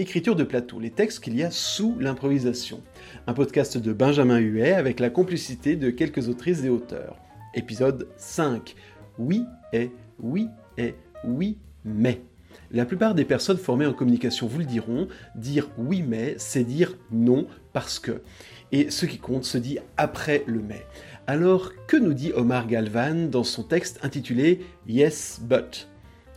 Écriture de plateau, les textes qu'il y a sous l'improvisation. Un podcast de Benjamin Huet avec la complicité de quelques autrices et auteurs. Épisode 5. Oui et oui et oui mais. La plupart des personnes formées en communication vous le diront, dire oui mais, c'est dire non parce que. Et ce qui compte se dit après le mais. Alors, que nous dit Omar Galvan dans son texte intitulé Yes But?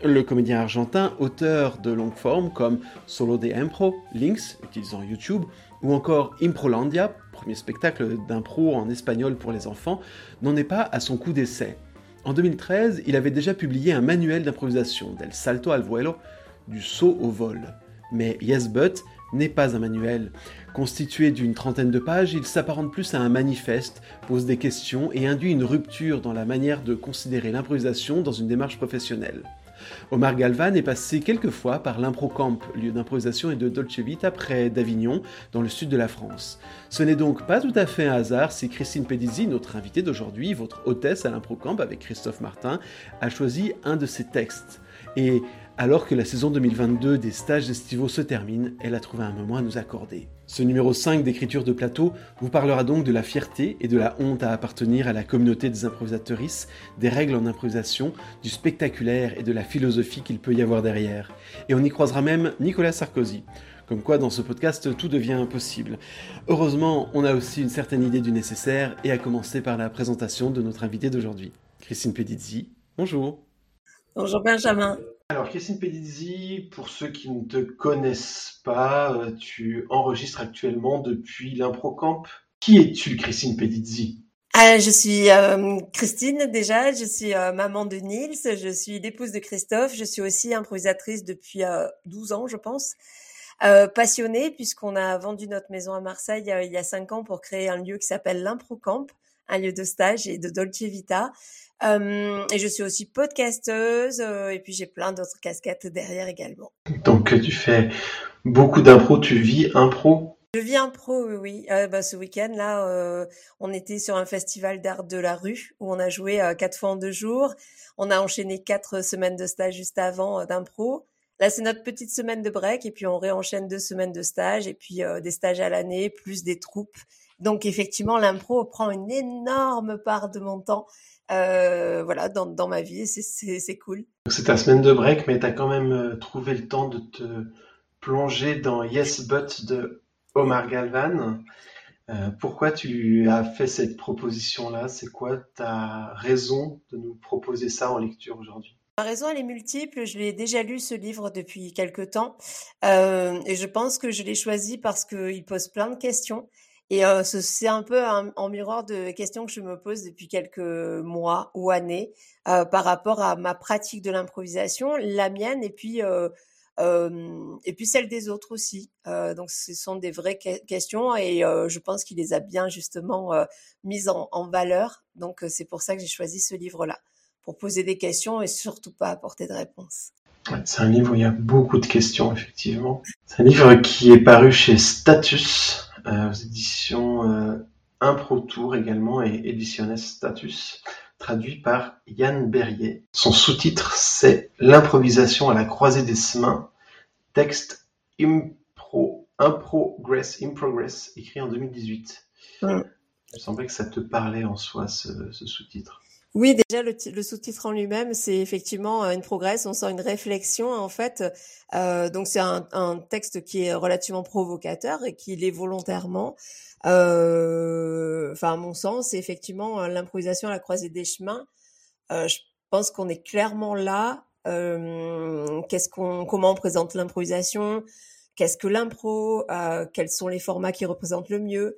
Le comédien argentin, auteur de longues formes comme Solo de Impro, Links, utilisant YouTube, ou encore Improlandia, premier spectacle d'impro en espagnol pour les enfants, n'en est pas à son coup d'essai. En 2013, il avait déjà publié un manuel d'improvisation, Del Salto al Vuelo, du saut au vol. Mais Yes But n'est pas un manuel. Constitué d'une trentaine de pages, il s'apparente plus à un manifeste, pose des questions et induit une rupture dans la manière de considérer l'improvisation dans une démarche professionnelle. Omar Galvan est passé quelques fois par l'Improcamp, lieu d'improvisation et de Dolce Vita près d'Avignon, dans le sud de la France. Ce n'est donc pas tout à fait un hasard si Christine Pedizzi, notre invitée d'aujourd'hui, votre hôtesse à l'Improcamp avec Christophe Martin, a choisi un de ses textes. Et alors que la saison 2022 des stages estivaux se termine, elle a trouvé un moment à nous accorder. Ce numéro 5 d'écriture de plateau vous parlera donc de la fierté et de la honte à appartenir à la communauté des improvisatrices, des règles en improvisation, du spectaculaire et de la philosophie qu'il peut y avoir derrière. Et on y croisera même Nicolas Sarkozy. Comme quoi, dans ce podcast, tout devient possible. Heureusement, on a aussi une certaine idée du nécessaire, et à commencer par la présentation de notre invité d'aujourd'hui. Christine Pedizzi, bonjour. Bonjour Benjamin. Alors, Christine Pedizzi, pour ceux qui ne te connaissent pas, euh, tu enregistres actuellement depuis l'Improcamp. Qui es-tu, Christine Pedizzi? Ah, je suis euh, Christine déjà, je suis euh, maman de Nils, je suis l'épouse de Christophe, je suis aussi improvisatrice depuis 12 ans je pense, passionnée puisqu'on a vendu notre maison à Marseille il y a 5 ans pour créer un lieu qui s'appelle l'Improcamp, un lieu de stage et de Dolce Vita. Euh, et je suis aussi podcasteuse euh, et puis j'ai plein d'autres casquettes derrière également. Donc tu fais beaucoup d'impro, tu vis impro? Je vis impro, oui. oui. Euh, bah, ce week-end là, on était sur un festival d'art de la rue où on a joué quatre fois en deux jours. On a enchaîné quatre semaines de stage juste avant d'impro. Là, c'est notre petite semaine de break et puis on réenchaîne deux semaines de stage et puis des stages à l'année plus des troupes. Donc effectivement, l'impro prend une énorme part de mon temps euh, voilà, dans, dans, ma vie, c'est cool. C'est ta semaine de break, mais tu as quand même euh, trouvé le temps de te plonger dans Yes But de Omar Galvan. Euh, pourquoi tu as fait cette proposition-là? C'est quoi ta raison de nous proposer ça en lecture aujourd'hui? Ma raison, elle est multiple. Je l'ai déjà lu ce livre depuis quelque temps. Euh, et je pense que je l'ai choisi parce qu'il pose plein de questions. Et euh, c'est un peu en miroir de questions que je me pose depuis quelques mois ou années euh, par rapport à ma pratique de l'improvisation, la mienne et puis euh, et puis celle des autres aussi. donc ce sont des vraies questions et je pense qu'il les a bien justement mises en, valeur. Donc c'est pour ça que j'ai choisi ce livre-là pour poser des questions et surtout pas apporter de réponses. C'est un livre où il y a beaucoup de questions, effectivement. C'est un livre qui est paru chez Status, aux éditions euh, Impro Tour également et Ediciones Status, traduit par Yann Berrier. Son sous-titre, c'est L'improvisation à la croisée des chemins, texte impro, improgress, improgress, écrit en 2018. Il me semblait que ça te parlait en soi, ce, ce sous-titre. Oui, déjà le, le sous-titre en lui-même, c'est effectivement une progresse. On sent une réflexion en fait. Euh, donc c'est un, un, texte qui est relativement provocateur et qui l'est volontairement. Euh, enfin, à mon sens, c'est effectivement l'improvisation à la croisée des chemins. Euh, je pense qu'on est clairement là. Euh, qu'est-ce qu'on, comment on présente l'improvisation Qu'est-ce que l'impro euh, Quels sont les formats qui représentent le mieux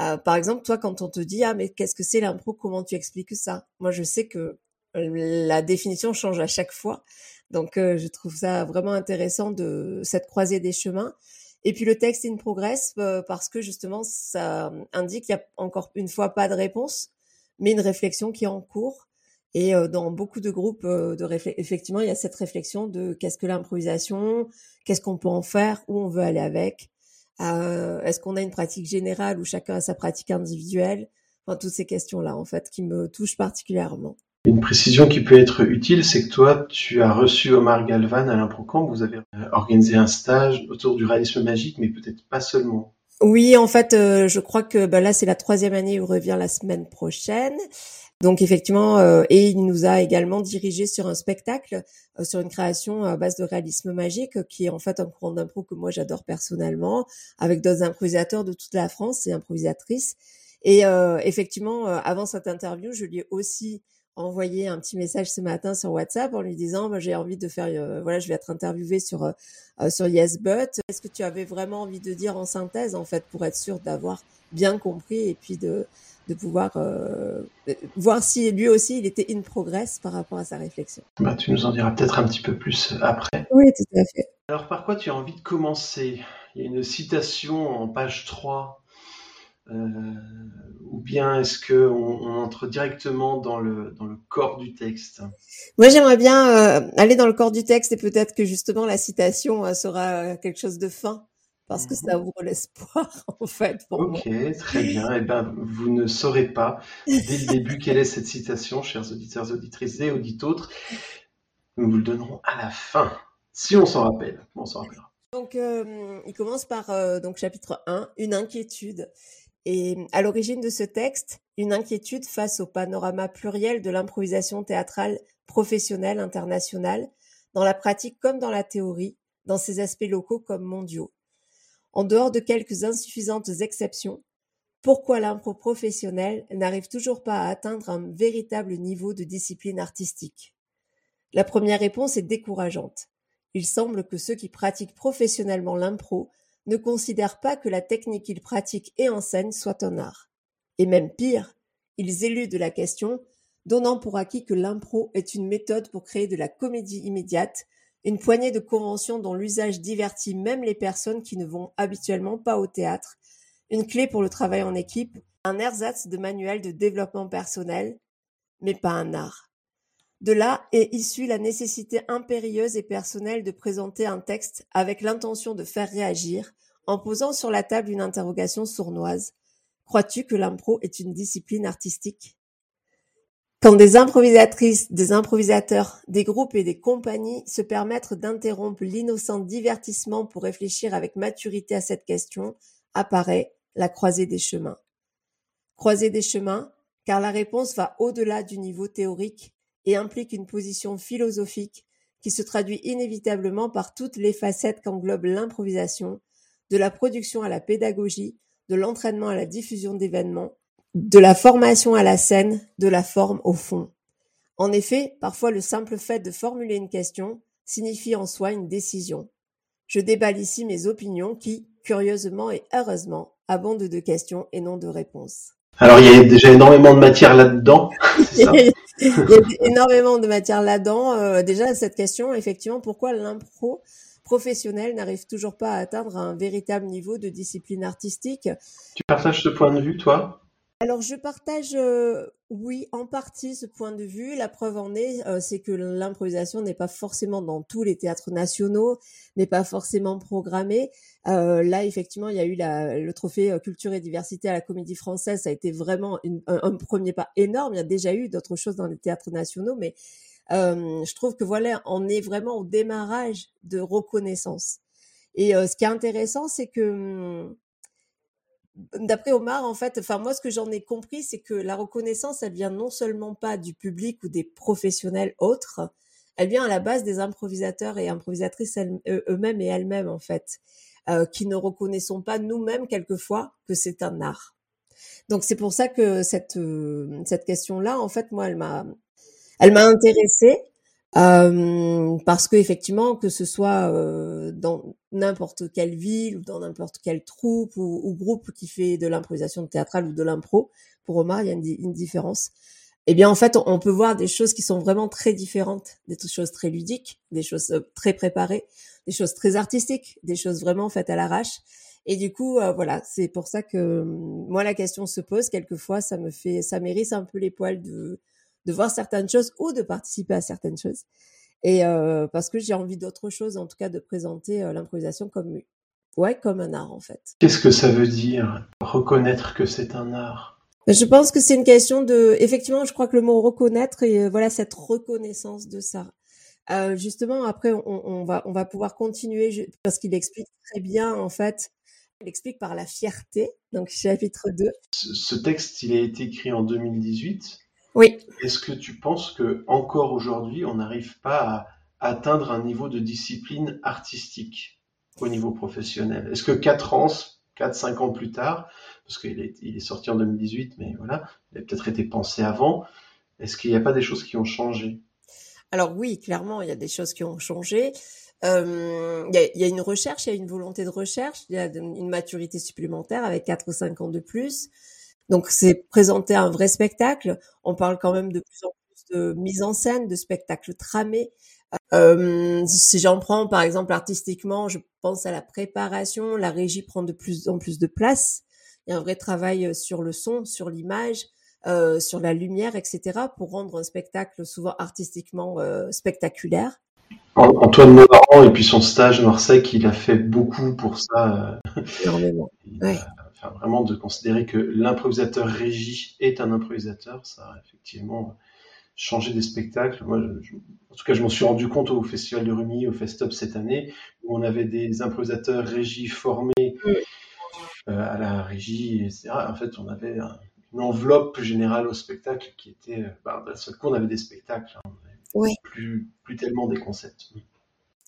euh, par exemple, toi, quand on te dit ah mais qu'est-ce que c'est l'impro, comment tu expliques ça? Moi, je sais que euh, la définition change à chaque fois, donc euh, je trouve ça vraiment intéressant de cette croisée des chemins. Et puis le texte in progress parce que justement ça indique qu'il y a encore une fois pas de réponse, mais une réflexion qui est en cours. Et dans beaucoup de groupes de effectivement, il y a cette réflexion de qu'est-ce que l'improvisation, qu'est-ce qu'on peut en faire, où on veut aller avec? Euh, est-ce qu'on a une pratique générale où chacun a sa pratique individuelle? Enfin, toutes ces questions-là, en fait, qui me touchent particulièrement. Une précision qui peut être utile, c'est que toi, tu as reçu Omar Galvan à l'Improcamp. Vous avez organisé un stage autour du réalisme magique, mais peut-être pas seulement. Oui, en fait, euh, je crois que bah, là, c'est la troisième année où revient la semaine prochaine. Donc effectivement, euh, et il nous a également dirigé sur un spectacle, euh, sur une création à base de réalisme magique, qui est en fait un courant d'impro que moi j'adore personnellement, avec d'autres improvisateurs de toute la France et improvisatrices. Et effectivement, avant cette interview, je lui ai aussi envoyé un petit message ce matin sur WhatsApp en lui disant bah, j'ai envie de faire voilà je vais être interviewée sur sur Yes But est-ce que tu avais vraiment envie de dire en synthèse en fait pour être sûr d'avoir bien compris et puis de de pouvoir euh, voir si lui aussi il était in progress par rapport à sa réflexion. Bah, tu nous en diras peut-être un petit peu plus après. Oui, tout à fait. Alors par quoi tu as envie de commencer? Il y a une citation en page 3. Euh, ou bien est-ce qu'on on entre directement dans le, dans le corps du texte? Moi j'aimerais bien euh, aller dans le corps du texte et peut-être que justement la citation sera quelque chose de fin parce que ça mhm. ouvre l'espoir en fait pour Ok, très bien. Eh ben, vous ne saurez pas dès le début quelle est cette citation, chers auditeurs, auditrices et auditeurs. Nous vous le donnerons à la fin, si on s'en rappelle. On s'en rappellera. Donc, euh, il commence par euh, donc chapitre 1, une inquiétude. Et à l'origine de ce texte, une inquiétude face au panorama pluriel de l'improvisation théâtrale professionnelle internationale, dans la pratique comme dans la théorie, dans ses aspects locaux comme mondiaux. En dehors de quelques insuffisantes exceptions, pourquoi l'impro professionnel n'arrive toujours pas à atteindre un véritable niveau de discipline artistique? La première réponse est décourageante. Il semble que ceux qui pratiquent professionnellement l'impro ne considèrent pas que la technique qu'ils pratiquent et enseignent soit un art. Et même pire, ils éludent la question, donnant pour acquis que l'impro est une méthode pour créer de la comédie immédiate une poignée de conventions dont l'usage divertit même les personnes qui ne vont habituellement pas au théâtre, une clé pour le travail en équipe, un ersatz de manuel de développement personnel, mais pas un art. De là est issue la nécessité impérieuse et personnelle de présenter un texte avec l'intention de faire réagir, en posant sur la table une interrogation sournoise. Crois-tu que l'impro est une discipline artistique? Quand des improvisatrices, des improvisateurs, des groupes et des compagnies se permettent d'interrompre l'innocent divertissement pour réfléchir avec maturité à cette question, apparaît la croisée des chemins. Croisée des chemins, car la réponse va au-delà du niveau théorique et implique une position philosophique qui se traduit inévitablement par toutes les facettes qu'englobe l'improvisation, de la production à la pédagogie, de l'entraînement à la diffusion d'événements, de la formation à la scène, de la forme au fond. En effet, parfois le simple fait de formuler une question signifie en soi une décision. Je déballe ici mes opinions qui, curieusement et heureusement, abondent de questions et non de réponses. Alors il y a déjà énormément de matière là-dedans. il y a énormément de matière là-dedans. Euh, déjà cette question, effectivement, pourquoi l'impro professionnel n'arrive toujours pas à atteindre un véritable niveau de discipline artistique? Tu partages ce point de vue, toi? Alors je partage, euh, oui, en partie ce point de vue. La preuve en est, euh, c'est que l'improvisation n'est pas forcément dans tous les théâtres nationaux, n'est pas forcément programmée. Euh, là, effectivement, il y a eu le trophée culture et diversité à la Comédie Française. Ça a été vraiment un, premier pas énorme. Il y a déjà eu d'autres choses dans les théâtres nationaux, mais je trouve que voilà, on est vraiment au démarrage de reconnaissance. Et ce qui est intéressant, c'est que hum, d'après Omar, en fait, enfin moi ce que j'en ai compris, c'est que la reconnaissance, elle vient non seulement pas du public ou des professionnels autres, elle vient à la base des improvisateurs et improvisatrices eux-mêmes et elles-mêmes en fait, euh, qui ne reconnaissons pas nous-mêmes quelquefois que c'est un art. Donc c'est pour ça que cette euh, cette question-là, en fait, moi, elle m'a elle m'a intéressée euh, parce que effectivement, que ce soit euh, dans n'importe quelle ville ou dans n'importe quelle troupe ou, ou, groupe qui fait de l'improvisation théâtrale ou de l'impro, pour Omar, il y a une, différence. Eh bien, en fait, on, peut voir des choses qui sont vraiment très différentes, des choses très ludiques, des choses euh, très préparées, des choses très artistiques, des choses vraiment faites à l'arrache. Et du coup, euh, voilà, c'est pour ça que moi la question se pose. Quelquefois, ça me fait, ça mérite un peu les poils de de voir certaines choses ou de participer à certaines choses. Et euh, parce que j'ai envie d'autre chose, en tout cas de présenter euh, l'improvisation comme ouais comme un art en fait. Qu'est-ce que ça veut dire reconnaître que c'est un art? Je pense que c'est une question de, effectivement, je crois que le mot reconnaître et voilà cette reconnaissance de ça. Euh, justement, après, on, on, va on va pouvoir continuer parce qu'il explique très bien en fait. Il explique par la fierté, donc chapitre 2. Ce, texte, il a été écrit en 2018. Oui. Est-ce que tu penses que encore aujourd'hui, on n'arrive pas à atteindre un niveau de discipline artistique au niveau professionnel? Est-ce que 4 ans, 4-5 ans plus tard, parce qu'il est, il est sorti en 2018, mais voilà, il a peut-être été pensé avant, est-ce qu'il n'y a pas des choses qui ont changé? Alors oui, clairement, il y a des choses qui ont changé. Euh, il, y a, il, y a, une recherche, il y a une volonté de recherche, il y a une maturité supplémentaire avec 4 ou 5 ans de plus. Donc c'est présenter un vrai spectacle. On parle quand même de plus en plus de mise en scène, de spectacle tramé. Euh, si j'en prends par exemple artistiquement, je pense à la préparation, la régie prend de plus en plus de place. Il y a un vrai travail sur le son, sur l'image, euh, sur la lumière, etc., pour rendre un spectacle souvent artistiquement euh, spectaculaire. Antoine Moran et puis son stage Norsec, il a fait beaucoup pour ça. Euh, Énormément. Ouais. Enfin, vraiment de considérer que l'improvisateur régie est un improvisateur, ça a effectivement changé des spectacles. Moi, je, en tout cas, je m'en suis rendu compte au Festival de Rumi, au Festop cette année, où on avait des improvisateurs régie formés à la régie, etc. En fait, on avait un, une enveloppe générale au spectacle qui était, euh, bah, d'un seul coup, on avait des spectacles, hein, oui. plus, plus tellement des concepts.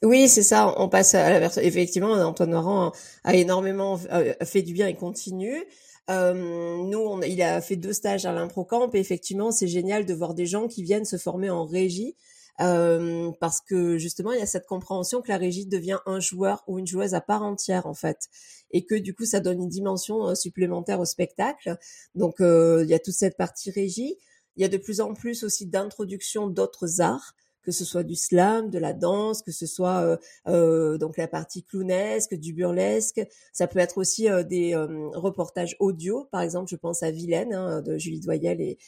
Oui, c'est ça. On passe à la version. Effectivement, Antoine Laurent a énormément euh, fait du bien et continue. Euh, nous, on, il a fait deux stages à l'improcamp et effectivement, c'est génial de voir des gens qui viennent se former en régie euh, parce que justement il y a cette compréhension que la régie devient un joueur ou une joueuse à part entière en fait et que du coup ça donne une dimension euh, supplémentaire au spectacle donc euh, il y a toute cette partie régie il y a de plus en plus aussi d'introduction d'autres arts que ce soit du slam, de la danse, que ce soit euh, euh, donc la partie clownesque, du burlesque. Ça peut être aussi euh, des reportages audio, par exemple, je pense à Vilaine hein, de Julie Doyel et,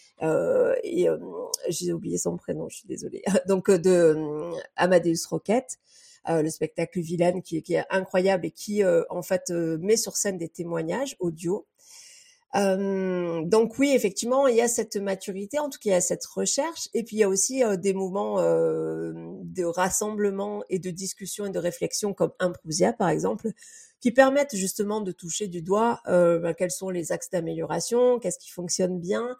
et j'ai oublié son prénom, je suis désolée. Donc de Amadeus Roquette. le spectacle Vilaine qui, qui, est incroyable et qui en fait met sur scène des témoignages audio euh, donc oui, effectivement, il y a cette maturité, en tout cas il y a cette recherche, et puis il y a aussi euh, des moments euh, de rassemblement et de discussion et de réflexion comme Improsia par exemple, qui permettent justement de toucher du doigt ben, quels sont les axes d'amélioration, qu'est-ce qui fonctionne bien,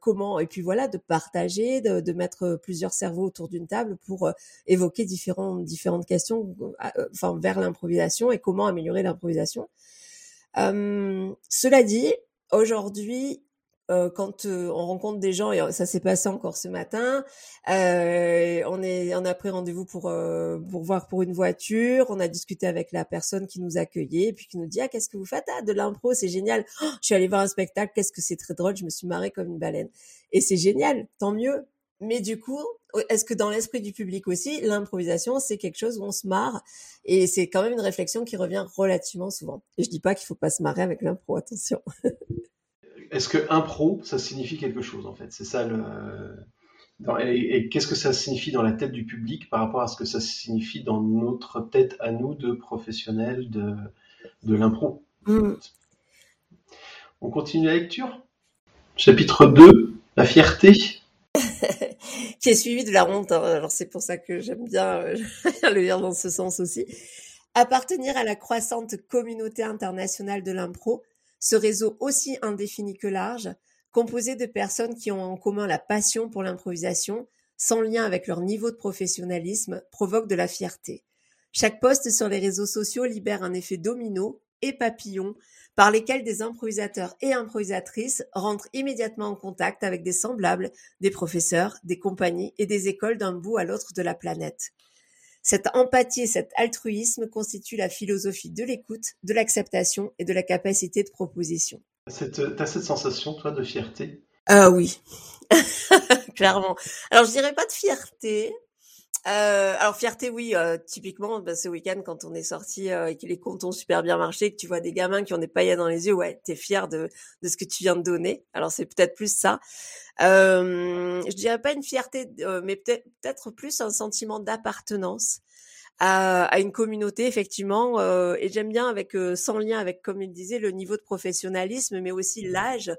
comment, et puis voilà, de partager, de, de mettre plusieurs cerveaux autour d'une table pour évoquer différentes différentes questions, enfin vers l'improvisation et comment améliorer l'improvisation. Euh, cela dit, aujourd'hui, euh, quand euh, on rencontre des gens et ça s'est passé encore ce matin, euh, on est on a pris rendez-vous pour pour voir pour une voiture, on a discuté avec la personne qui nous accueillait puis qui nous dit ah qu'est-ce que vous faites ah de l'impro c'est génial, oh, je suis allée voir un spectacle qu'est-ce que c'est très drôle, je me suis marrée comme une baleine et c'est génial, tant mieux. Mais du coup, est-ce que dans l'esprit du public aussi, l'improvisation, c'est quelque chose où on se marre Et c'est quand même une réflexion qui revient relativement souvent. Et je dis pas qu'il faut pas se marrer avec l'impro, attention. Est-ce que impro, ça signifie quelque chose en fait? C'est ça le. Et, qu'est-ce que ça signifie dans la tête du public par rapport à ce que ça signifie dans notre tête à nous de professionnels de, de l'impro? Mm. On continue la lecture? Chapitre 2, la fierté. qui est suivi de la honte. Hein. Alors c'est pour ça que j'aime bien euh, le lire dans ce sens aussi. Appartenir à la croissante communauté internationale de l'impro, ce réseau aussi indéfini que large, composé de personnes qui ont en commun la passion pour l'improvisation, sans lien avec leur niveau de professionnalisme, provoque de la fierté. Chaque poste sur les réseaux sociaux libère un effet domino et papillon par lesquels des improvisateurs et improvisatrices rentrent immédiatement en contact avec des semblables, des professeurs, des compagnies et des écoles d'un bout à l'autre de la planète. Cette empathie et cet altruisme constituent la philosophie de l'écoute, de l'acceptation et de la capacité de proposition. T'as cette sensation, toi, de fierté? Ah oui, clairement. Alors, je dirais pas de fierté, euh, alors fierté, oui, euh, typiquement, bah, ce week-end quand on est sorti euh, et que les comptes ont super bien marché, que tu vois des gamins qui ont des paillettes dans les yeux, ouais, t'es fier de de ce que tu viens de donner. Alors c'est peut-être plus ça. Euh, je dirais pas une fierté, mais peut-être peut-être plus un sentiment d'appartenance. À, une communauté effectivement euh, et j'aime bien avec euh, sans lien avec comme il disait le niveau de professionnalisme mais aussi l'âge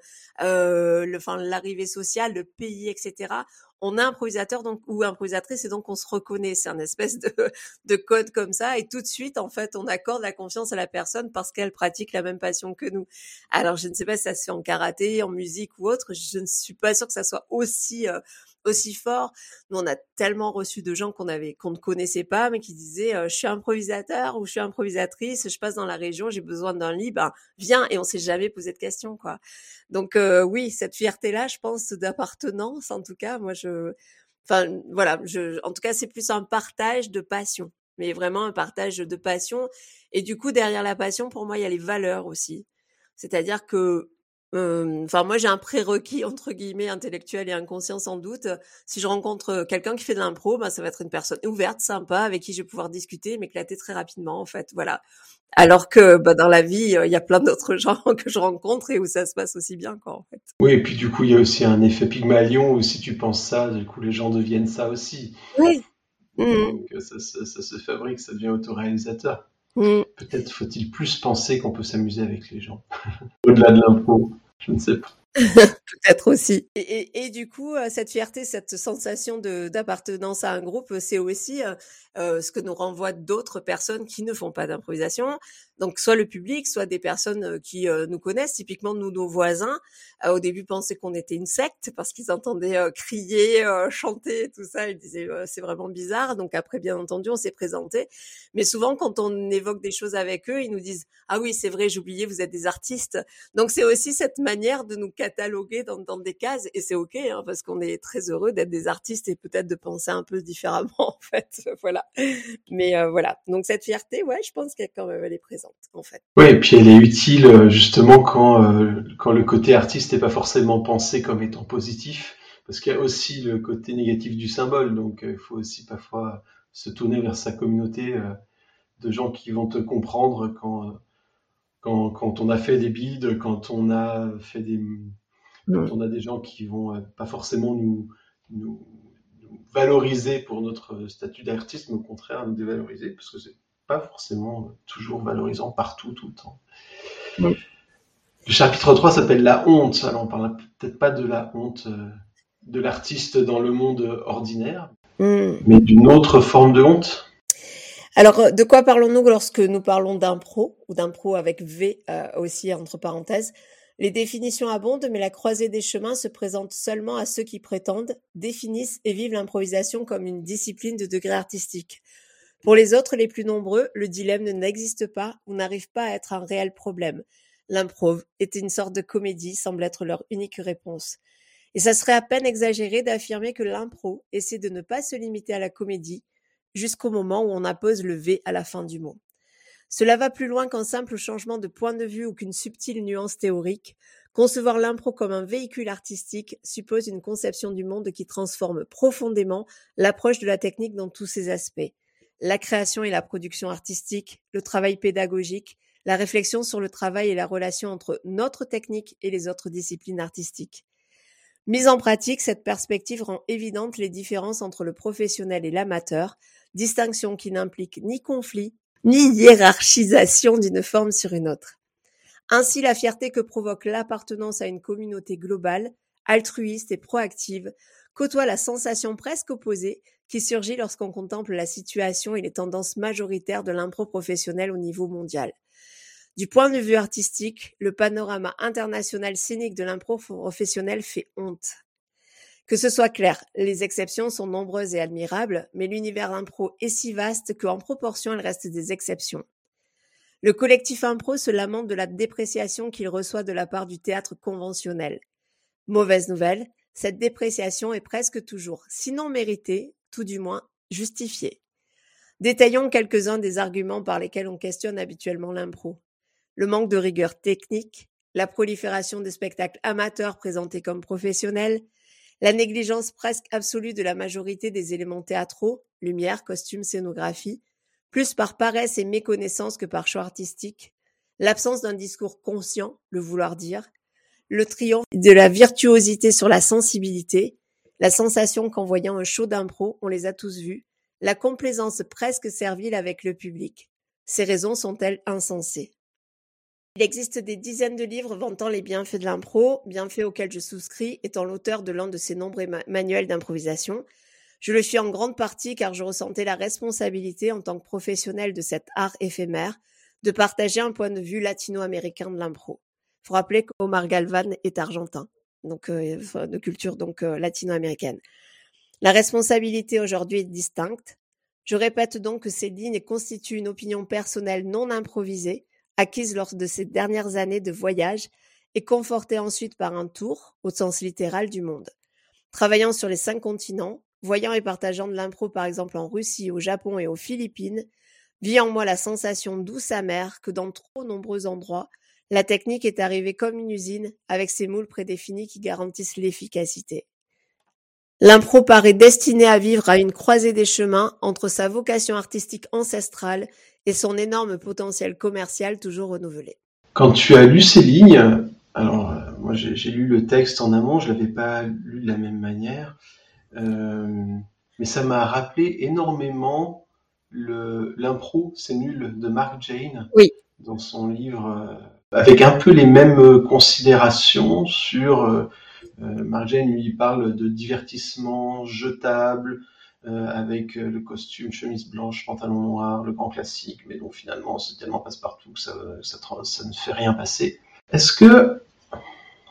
euh, le enfin l'arrivée sociale le pays etc on a improvisateur donc ou improvisatrice et donc on se reconnaît. C'est un espèce de, de code comme ça et tout de suite en fait on accorde la confiance à la personne parce qu'elle pratique la même passion que nous. Alors je ne sais pas si ça se fait en karaté en musique ou autre je ne suis pas sûre que ça soit aussi aussi fort. Nous, on a tellement reçu de gens qu'on avait, qu'on ne connaissait pas, mais qui disaient, euh, je suis improvisateur ou je suis improvisatrice, je passe dans la région, j'ai besoin d'un lit, ben, viens. Et on s'est jamais posé de questions, quoi. Donc, euh, oui, cette fierté-là, je pense, d'appartenance, en tout cas, moi, je, enfin, voilà, je, en tout cas, c'est plus un partage de passion, mais vraiment un partage de passion. Et du coup, derrière la passion, pour moi, il y a les valeurs aussi. C'est-à-dire que Enfin, moi, j'ai un prérequis entre guillemets intellectuel et inconscient sans doute. Si je rencontre quelqu'un qui fait de l'impro, ben, ça va être une personne ouverte, sympa, avec qui je vais pouvoir discuter, m'éclater très rapidement, en fait. Voilà. Alors que bah, dans la vie, il y a plein d'autres gens que je rencontre et où ça se passe aussi bien, quoi, en fait. Oui, et puis du coup, il y a aussi un effet Pygmalion où si tu penses ça, du coup, les gens deviennent ça aussi. Oui. Donc, mmh. ça, ça, se fabrique, ça devient autoréalisateur. Mmh. Peut-être faut-il plus penser qu'on peut s'amuser avec les gens, au-delà de l'impro. Je ne sais pas. Peut-être aussi. Et, du coup, euh, cette fierté, cette sensation d'appartenance à un groupe, c'est aussi euh, euh, ce que nous renvoient d'autres personnes qui ne font pas d'improvisation. Donc, soit le public, soit des personnes euh, qui nous connaissent. Typiquement, nous, nos voisins, au début, pensaient qu'on était une secte parce qu'ils entendaient crier, chanter, tout ça. Ils disaient c'est vraiment bizarre. Donc après, bien entendu, on s'est présenté. Mais souvent, quand on évoque des choses avec eux, ils nous disent ah oui, c'est vrai, j'oubliais, vous êtes des artistes. Donc c'est aussi cette manière de nous cataloguer dans, dans des cases et c'est ok hein, parce qu'on est très heureux d'être des artistes et peut-être de penser un peu différemment en fait voilà. Mais euh, voilà. Donc cette fierté ouais je pense qu'elle quand même elle est présente en fait. Oui et puis elle est utile euh, justement quand euh, quand le côté artiste n'est pas forcément pensé comme étant positif parce qu'il y a aussi le côté négatif du symbole. Donc il faut aussi parfois se tourner vers sa communauté de gens qui vont te comprendre quand quand, quand, on a fait des bides, quand on a fait des, quand on a des gens qui vont euh, pas forcément nous, nous, valoriser pour notre statut d'artiste, mais au contraire nous dévaloriser, parce que c'est pas forcément toujours valorisant partout, tout le temps. Le chapitre 3 s'appelle La honte. Alors on parle peut-être pas de la honte euh, de l'artiste dans le monde ordinaire, mm. mais d'une autre forme de honte. Alors, euh, de quoi parlons-nous lorsque nous parlons d'impro ou d'impro avec V euh, aussi entre parenthèses? Les définitions abondent, mais la croisée des chemins se présente seulement à ceux qui prétendent, définissent et vivent l'improvisation comme une discipline de degré artistique. Pour les autres, les plus nombreux, le dilemme n'existe pas ou n'arrive pas à être un réel problème. L'improv était une sorte de comédie, semble être leur unique réponse. Et ça serait à peine exagéré d'affirmer que l'impro essaie de ne pas se limiter à la comédie, jusqu'au moment où on appose le V à la fin du mot. Cela va plus loin qu'un simple changement de point de vue ou qu'une subtile nuance théorique. Concevoir l'impro comme un véhicule artistique suppose une conception du monde qui transforme profondément l'approche de la technique dans tous ses aspects. La création et la production artistique, le travail pédagogique, la réflexion sur le travail et la relation entre notre technique et les autres disciplines artistiques. Mise en pratique, cette perspective rend évidente les différences entre le professionnel et l'amateur, distinction qui n'implique ni conflit, ni hiérarchisation d'une forme sur une autre. Ainsi, la fierté que provoque l'appartenance à une communauté globale, altruiste et proactive, côtoie la sensation presque opposée qui surgit lorsqu'on contemple la situation et les tendances majoritaires de l'impro professionnel au niveau mondial. Du point de vue artistique, le panorama international scénique de l'impro professionnel fait honte. Que ce soit clair, les exceptions sont nombreuses et admirables, mais l'univers impro est si vaste qu'en proportion, il reste des exceptions. Le collectif impro se lamente de la dépréciation qu'il reçoit de la part du théâtre conventionnel. Mauvaise nouvelle, cette dépréciation est presque toujours, sinon méritée, tout du moins justifiée. Détaillons quelques-uns des arguments par lesquels on questionne habituellement l'impro. Le manque de rigueur technique, la prolifération des spectacles amateurs présentés comme professionnels, la négligence presque absolue de la majorité des éléments théâtraux, lumière, costumes, scénographie, plus par paresse et méconnaissance que par choix artistique, l'absence d'un discours conscient, le vouloir dire, le triomphe de la virtuosité sur la sensibilité, la sensation qu'en voyant un show d'impro, on les a tous vus, la complaisance presque servile avec le public. Ces raisons sont-elles insensées? Il existe des dizaines de livres vantant les bienfaits de l'impro, bienfaits auxquels je souscris, étant l'auteur de l'un de ces nombreux manuels d'improvisation. Je le suis en grande partie car je ressentais la responsabilité en tant que professionnel de cet art éphémère de partager un point de vue latino-américain de l'impro. Faut rappeler qu'Omar Galvan est argentin, donc euh, de culture donc euh, latino-américaine. La responsabilité aujourd'hui est distincte. Je répète donc que ces lignes constituent une opinion personnelle non improvisée, acquise lors de ces dernières années de voyage et confortée ensuite par un tour, au sens littéral du monde. Travaillant sur les cinq continents, voyant et partageant de l'impro par exemple en Russie, au Japon et aux Philippines, vit en moi la sensation douce amère que dans trop nombreux endroits, la technique est arrivée comme une usine avec ses moules prédéfinis qui garantissent l'efficacité. L'impro paraît destiné à vivre à une croisée des chemins entre sa vocation artistique ancestrale et son énorme potentiel commercial toujours renouvelé. Quand tu as lu ces lignes, alors euh, moi j'ai lu le texte en amont, je l'avais pas lu de la même manière, euh, mais ça m'a rappelé énormément l'impro, c'est nul de Mark Jane oui. dans son livre, euh, avec un peu les mêmes considérations sur euh, Marjane lui parle de divertissement jetable, euh, avec euh, le costume, chemise blanche, pantalon noir, le grand classique, mais donc finalement c'est tellement passe-partout que ça, ne fait rien passer. Est-ce que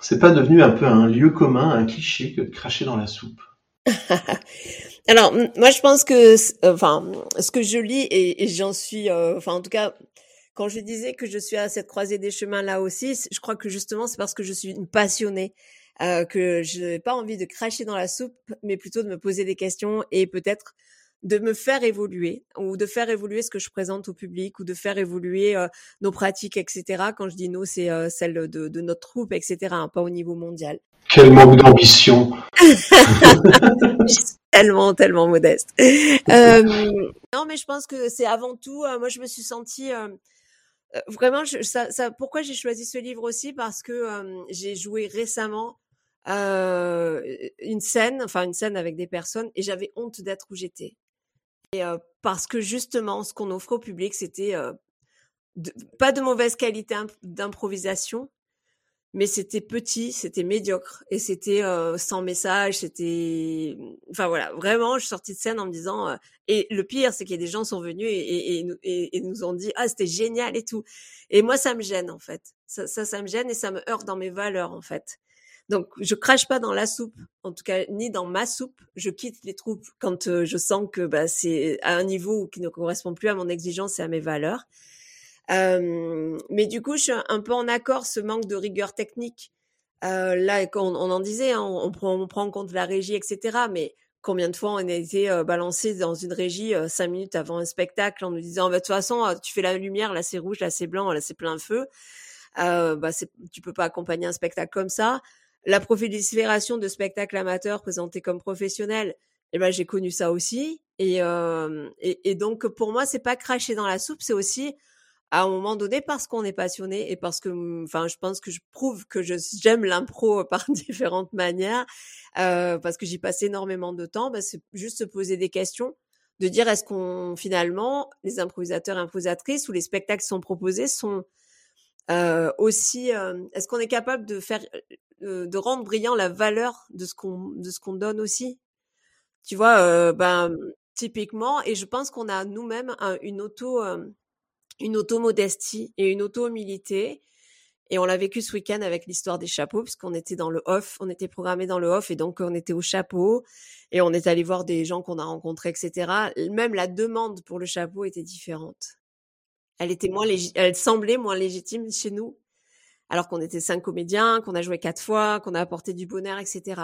c'est pas devenu un peu un lieu commun, un cliché que de cracher dans la soupe? Alors moi je pense que, enfin, ce que je lis et, j'en suis, enfin en tout cas quand je disais que je suis à cette croisée des chemins là aussi, je crois que justement c'est parce que je suis une passionnée euh, que je n'ai pas envie de cracher dans la soupe, mais plutôt de me poser des questions et peut-être de me faire évoluer ou de faire évoluer ce que je présente au public ou de faire évoluer euh, nos pratiques, etc. Quand je dis nous, c'est euh, celle de, de, notre troupe, etc. Hein, pas au niveau mondial. Quel manque d'ambition. tellement, tellement modeste. Euh, non, mais je pense que c'est avant tout. moi, je me suis sentie vraiment. Je, ça, ça, pourquoi j'ai choisi ce livre aussi? Parce que j'ai joué récemment euh, une scène, enfin une scène avec des personnes, et j'avais honte d'être où j'étais. Et euh, parce que justement, ce qu'on offre au public, c'était euh, pas de mauvaise qualité d'improvisation, mais c'était petit, c'était médiocre, et c'était euh, sans message, c'était, enfin voilà, vraiment, je suis sortie de scène en me disant, euh, et le pire, c'est qu'il y a des gens sont venus et, et, et, et nous ont dit, ah c'était génial et tout, et moi ça me gêne en fait, ça, ça, ça me gêne et ça me heurte dans mes valeurs en fait. Donc, je crache pas dans la soupe, en tout cas ni dans ma soupe. Je quitte les troupes quand je sens que bah, c'est à un niveau qui ne correspond plus à mon exigence et à mes valeurs. Euh, mais du coup, je suis un peu en accord ce manque de rigueur technique. Euh, là, on, on en disait, hein, on, prend, on prend en compte la régie, etc. Mais combien de fois on a été balancé dans une régie cinq minutes avant un spectacle en nous disant bah, de toute façon tu fais la lumière là c'est rouge là c'est blanc là c'est plein feu euh, bah tu peux pas accompagner un spectacle comme ça la prolifération de spectacles amateurs présentés comme professionnels, eh ben j'ai connu ça aussi. Et, euh, et, donc pour moi, c'est pas cracher dans la soupe, c'est aussi à un moment donné parce qu'on est passionné et parce que, enfin, je pense que je prouve que j'aime l'impro par différentes manières, euh, parce que j'y passe énormément de temps. Bah, c'est juste se poser des questions, de dire est-ce qu'on finalement les improvisateurs improvisatrices ou les spectacles qui sont proposés sont euh, aussi, euh, est-ce qu'on est capable de faire euh, de rendre brillant la valeur de ce qu'on de ce qu'on donne aussi? Tu vois, euh, ben typiquement, et je pense qu'on a nous-mêmes une auto euh, une auto modestie et une auto humilité. Et on l'a vécu ce week-end avec l'histoire des chapeaux, puisqu'on était dans le off, on était programmé dans le off, et donc on était au chapeau, et on est allé voir des gens qu'on a rencontrés, etc. Même la demande pour le chapeau était différente. Elle était moins elle semblait moins légitime chez nous alors qu'on était cinq comédiens, qu'on a joué quatre fois, qu'on a apporté du bonheur, etc.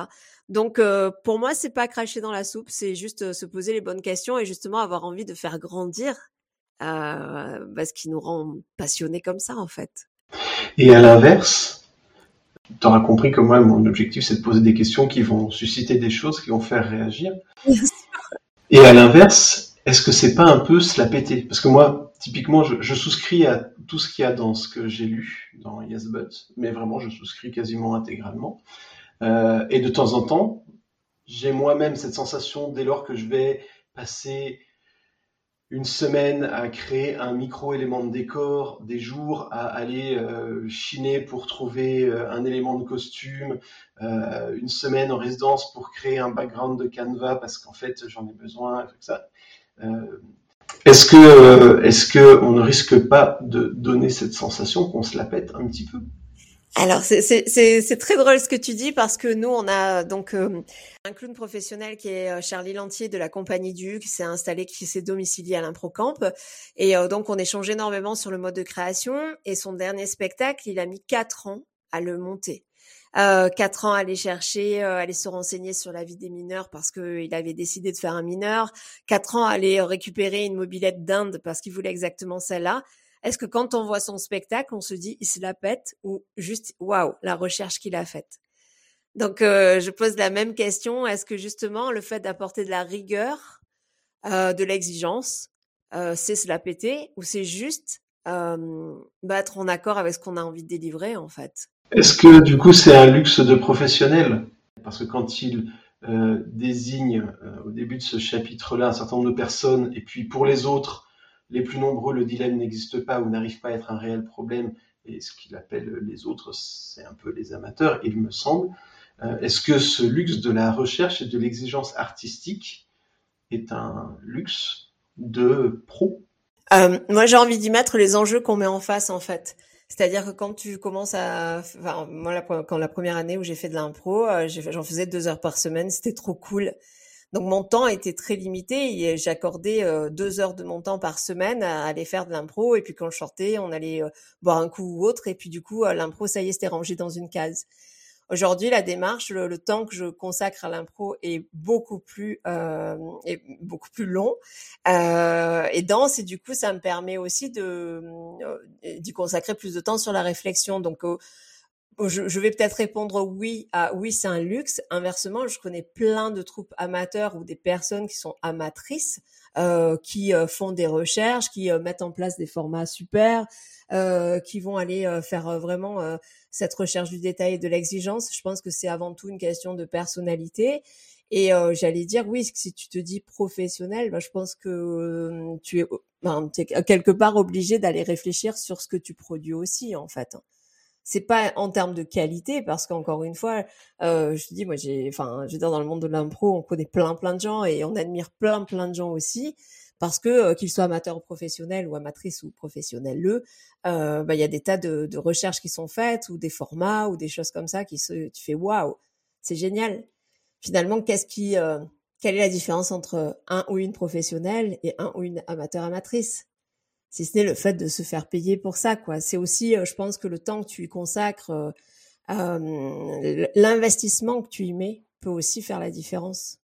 Donc euh, pour moi, c'est pas cracher dans la soupe, c'est juste euh, se poser les bonnes questions et justement avoir envie de faire grandir euh, bah, ce qui nous rend passionnés comme ça en fait. Et à l'inverse, tu auras compris que moi, mon objectif, c'est de poser des questions qui vont susciter des choses, qui vont faire réagir. Et à l'inverse, est-ce que c'est pas un peu se la péter? Parce que moi, typiquement, je, souscris à tout ce qu'il y a dans ce que j'ai lu dans Yes But, mais vraiment, je souscris quasiment intégralement. Euh, et de temps en temps, j'ai moi-même cette sensation, dès lors que je vais passer une semaine à créer un micro-élément de décor, des jours à aller euh, chiner pour trouver euh, un élément de costume, une semaine en résidence pour créer un background de Canva parce qu'en fait j'en ai besoin, ça. Est-ce que, est-ce que on ne risque pas de donner cette sensation qu'on se la pète un petit peu? Alors c'est très drôle ce que tu dis parce que nous on a donc euh, un clown professionnel qui est euh, Charlie Lantier de la compagnie du qui s'est installé, qui s'est domicilié à l'Improcamp. Et euh, donc on échange énormément sur le mode de création. Et son dernier spectacle il a mis quatre ans à le monter. Quatre ans aller chercher, aller se renseigner sur la vie des mineurs parce qu'il avait décidé de faire un mineur. Quatre ans aller récupérer une mobilette d'Inde parce qu'il voulait exactement celle-là. Est-ce que quand on voit son spectacle, on se dit il se la pète ou juste waouh la recherche qu'il a faite? Donc euh, je pose la même question. Est-ce que justement le fait d'apporter de la rigueur, euh, de l'exigence, euh, c'est se la péter ou c'est juste être en accord avec ce qu'on a envie de délivrer en fait? Est-ce que du coup c'est un luxe de professionnel? Parce que quand il désigne au début de ce chapitre-là un certain nombre de personnes et puis pour les autres les plus nombreux, le dilemme n'existe pas ou n'arrive pas à être un réel problème. Et ce qu'il appelle les autres, c'est un peu les amateurs, il me semble. Euh, est-ce que ce luxe de la recherche et de l'exigence artistique est un luxe de pro? Euh, Moi, j'ai envie d'y mettre les enjeux qu'on met en face, en fait. C'est-à-dire que quand tu commences à, enfin, moi, quand la première année où j'ai fait de l'impro, euh, j'en faisais deux heures par semaine, c'était trop cool. Donc mon temps était très limité. J'accordais euh, deux heures de mon temps par semaine à aller faire de l'impro. Et puis quand je sortais, on allait euh, boire un coup ou autre. Et puis du coup, l'impro, ça y est, c'était rangé dans une case. Aujourd'hui, la démarche, le, temps que je consacre à l'impro est beaucoup plus euh, est beaucoup plus long euh, et dense. Et du coup, ça me permet aussi de d'y consacrer plus de temps sur la réflexion. Donc je, vais peut-être répondre oui à oui, c'est un luxe. Inversement, je connais plein de troupes amateurs ou des personnes qui sont amatrices, euh, qui euh, font des recherches, qui euh, mettent en place des formats super, qui vont aller faire vraiment cette recherche du détail et de l'exigence. Je pense que c'est avant tout une question de personnalité. Et j'allais dire oui, si tu te dis professionnel, ben, je pense que tu es, ben, es quelque part obligé d'aller réfléchir sur ce que tu produis aussi en fait c'est pas en termes de qualité parce qu'encore une fois euh, je te dis moi j'ai enfin je veux dire dans le monde de l'impro on connaît plein plein de gens et on admire plein plein de gens aussi parce que euh, qu'ils soient amateurs ou professionnels ou amatrices ou professionnels eux euh, bah il y a des tas de, de, recherches qui sont faites ou des formats ou des choses comme ça qui se tu fais waouh c'est génial. Finalement qu'est-ce qui euh, quelle est la différence entre un ou une professionnelle et un ou une amateur amatrice? Si ce n'est le fait de se faire payer pour ça quoi. C'est aussi je pense que le temps que tu y consacres euh, l'investissement que tu y mets peut aussi faire la différence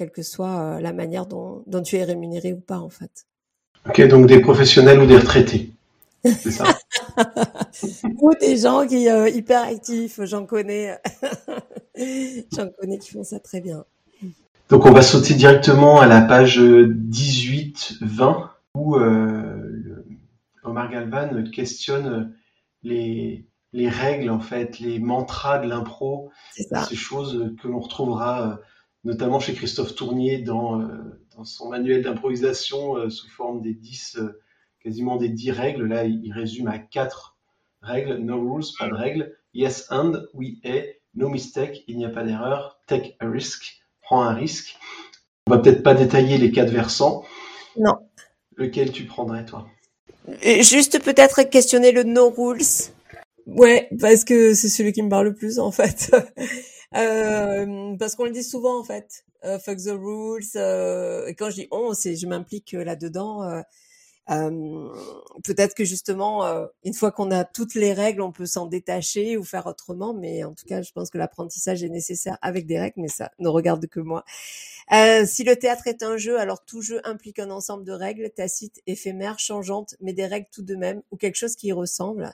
quelle que soit la manière dont, dont tu es rémunéré ou pas en fait. Ok donc des professionnels ou des retraités. C'est ça. Ou des gens qui euh, hyper actifs j'en connais. J'en connais qui font ça très bien. Donc on va sauter directement à la page 18 20 où euh, Omar Galvan questionne les, les règles, en fait, les mantras de l'impro, ces choses que l'on retrouvera euh, notamment chez Christophe Tournier dans, euh, dans son manuel d'improvisation sous forme des 10, quasiment des 10 règles. Là, il, résume à 4 règles. No rules, pas de règles. Yes and, oui et. No mistake, il n'y a pas d'erreur. Take a risk, prends un risque. On va peut-être pas détailler les quatre versants. Non. Lequel tu prendrais, toi? Juste peut-être questionner le no rules. Ouais, parce que c'est celui qui me parle le plus, en fait. Euh, parce qu'on le dit souvent, en fait. Euh, fuck the rules. Euh, et quand je dis on, c'est je m'implique là-dedans. Euh, euh, peut-être que justement, une fois qu'on a toutes les règles, on peut s'en détacher ou faire autrement. Mais en tout cas, je pense que l'apprentissage est nécessaire avec des règles, mais ça ne regarde que moi. Si le théâtre est un jeu, alors tout jeu implique un ensemble de règles tacites, éphémères, changeantes, mais des règles tout de même, ou quelque chose qui y ressemble.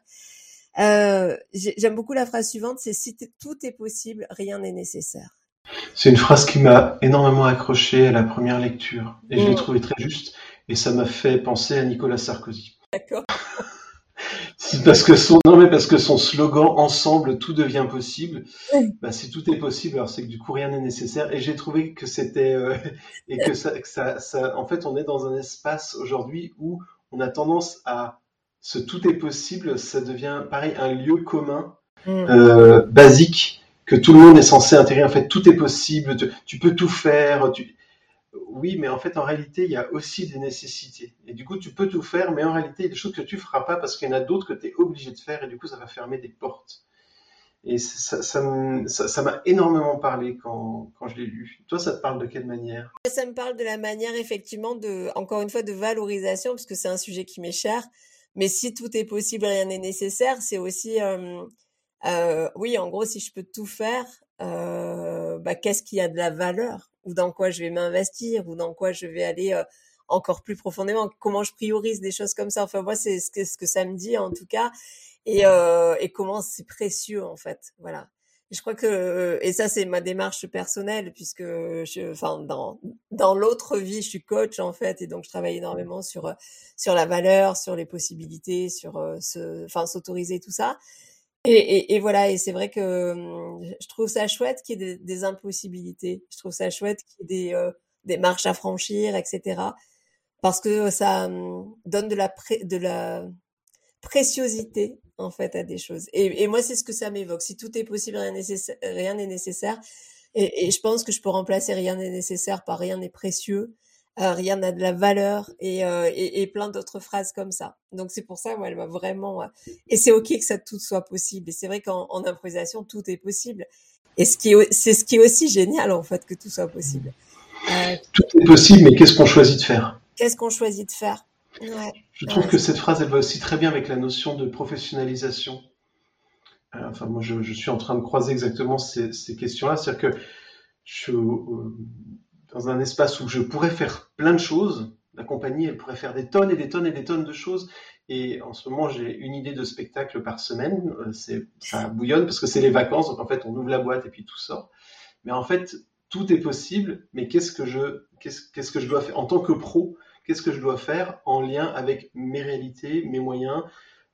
J'aime beaucoup la phrase suivante, c'est si tout est possible, rien n'est nécessaire. C'est une phrase qui m'a énormément accroché à la première lecture et je l'ai mm. trouvée très juste et ça m'a fait penser à Nicolas Sarkozy. D'accord. parce que son non mais parce que son slogan ensemble tout devient possible. Bah, si tout est possible, alors c'est que du coup rien n'est nécessaire. Et j'ai trouvé que c'était euh, et que ça, que ça, ça, en fait, on est dans un espace aujourd'hui où on a tendance à ce tout est possible, ça devient pareil un lieu commun, mm. euh, basique que tout le monde est censé intégrer. En fait, tout est possible, tu, tu peux tout faire. Tu, oui, mais en fait, en réalité, il y a aussi des nécessités. Et du coup, tu peux tout faire, mais en réalité, il y a des choses que tu feras pas parce qu'il y en a d'autres que tu es obligé de faire, et du coup, ça va fermer des portes. Et ça, ça, m'a énormément parlé quand, quand je l'ai lu. Toi, ça te parle de quelle manière? Ça me parle de la manière, effectivement, de, encore une fois, de valorisation, parce que c'est un sujet qui m'est cher. Mais si tout est possible, rien n'est nécessaire, c'est aussi, euh, euh, oui, en gros, si je peux tout faire, euh, bah, qu'est-ce qui a de la valeur? Ou dans quoi je vais m'investir? Ou dans quoi je vais aller encore plus profondément? Comment je priorise des choses comme ça? Enfin moi c'est ce que, ce que ça me dit en tout cas. Et, euh, et comment c'est précieux en fait. Voilà je crois que et ça c'est ma démarche personnelle puisque je enfin dans dans l'autre vie je suis coach en fait et donc je travaille énormément sur sur la valeur sur les possibilités sur euh, ce enfin s'autoriser tout ça et, et, voilà, et c'est vrai que je trouve ça chouette qu'il y ait des, impossibilités. Je trouve ça chouette qu'il y ait des, euh, des marches à franchir, etc. Parce que ça hum, donne de la, de la préciosité en fait à des choses. Et, et moi, c'est ce que ça m'évoque. Si tout est possible, rien n'est nécessaire. Et, et, je pense que je peux remplacer rien n'est nécessaire par rien n'est précieux. Euh, rien n'a de la valeur et, euh, et, et plein d'autres phrases comme ça. Donc c'est pour ça, moi, elle m'a vraiment. Euh, et c'est ok que ça tout soit possible. Et c'est vrai qu'en improvisation, tout est possible. Et ce qui c'est ce qui est aussi génial en fait que tout soit possible. tout est possible, mais qu'est-ce qu'on choisit de faire? Qu'est-ce qu'on choisit de faire? Ouais. Je trouve que cette phrase, elle va aussi très bien avec la notion de professionnalisation. enfin, moi, je, je, suis en train de croiser exactement ces, ces questions-là. C'est-à-dire que je, dans un espace où je pourrais faire plein de choses. La compagnie, elle pourrait faire des tonnes et des tonnes et des tonnes de choses. Et en ce moment, j'ai une idée de spectacle par semaine. Euh, c'est, ça bouillonne parce que c'est les vacances. Donc en fait, on ouvre la boîte et puis tout sort. Mais en fait, tout est possible. Mais qu'est-ce que je, qu'est-ce, qu'est-ce que je dois faire en tant que pro? Qu'est-ce que je dois faire en lien avec mes réalités, mes moyens,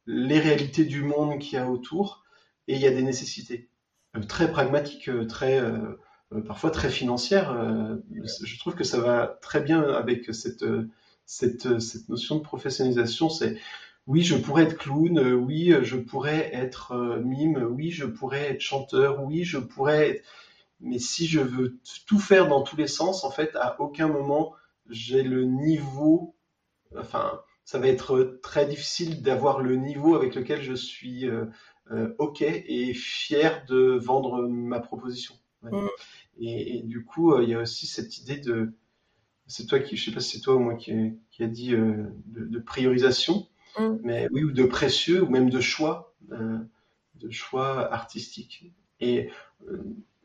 les réalités du monde qu'il y a autour Et il y a des nécessités euh, très pragmatiques, euh, très euh, parfois très financière. Euh, je trouve que ça va très bien avec cette, cette, notion de professionnalisation. C'est oui, je pourrais être clown, oui, je pourrais être mime, oui, je pourrais être chanteur, oui, je pourrais être... Mais si je veux tout faire dans tous les sens, en fait, à aucun moment j'ai le niveau, enfin, ça va être très difficile d'avoir le niveau avec lequel je suis OK et fier de vendre ma proposition. Mm. Et, du coup, euh, il y a aussi cette idée de, c'est toi qui, je sais pas si c'est toi ou moi qui, qui a dit euh, de, priorisation, mm. mais oui, ou de précieux, ou même de choix, euh, de choix artistique. Et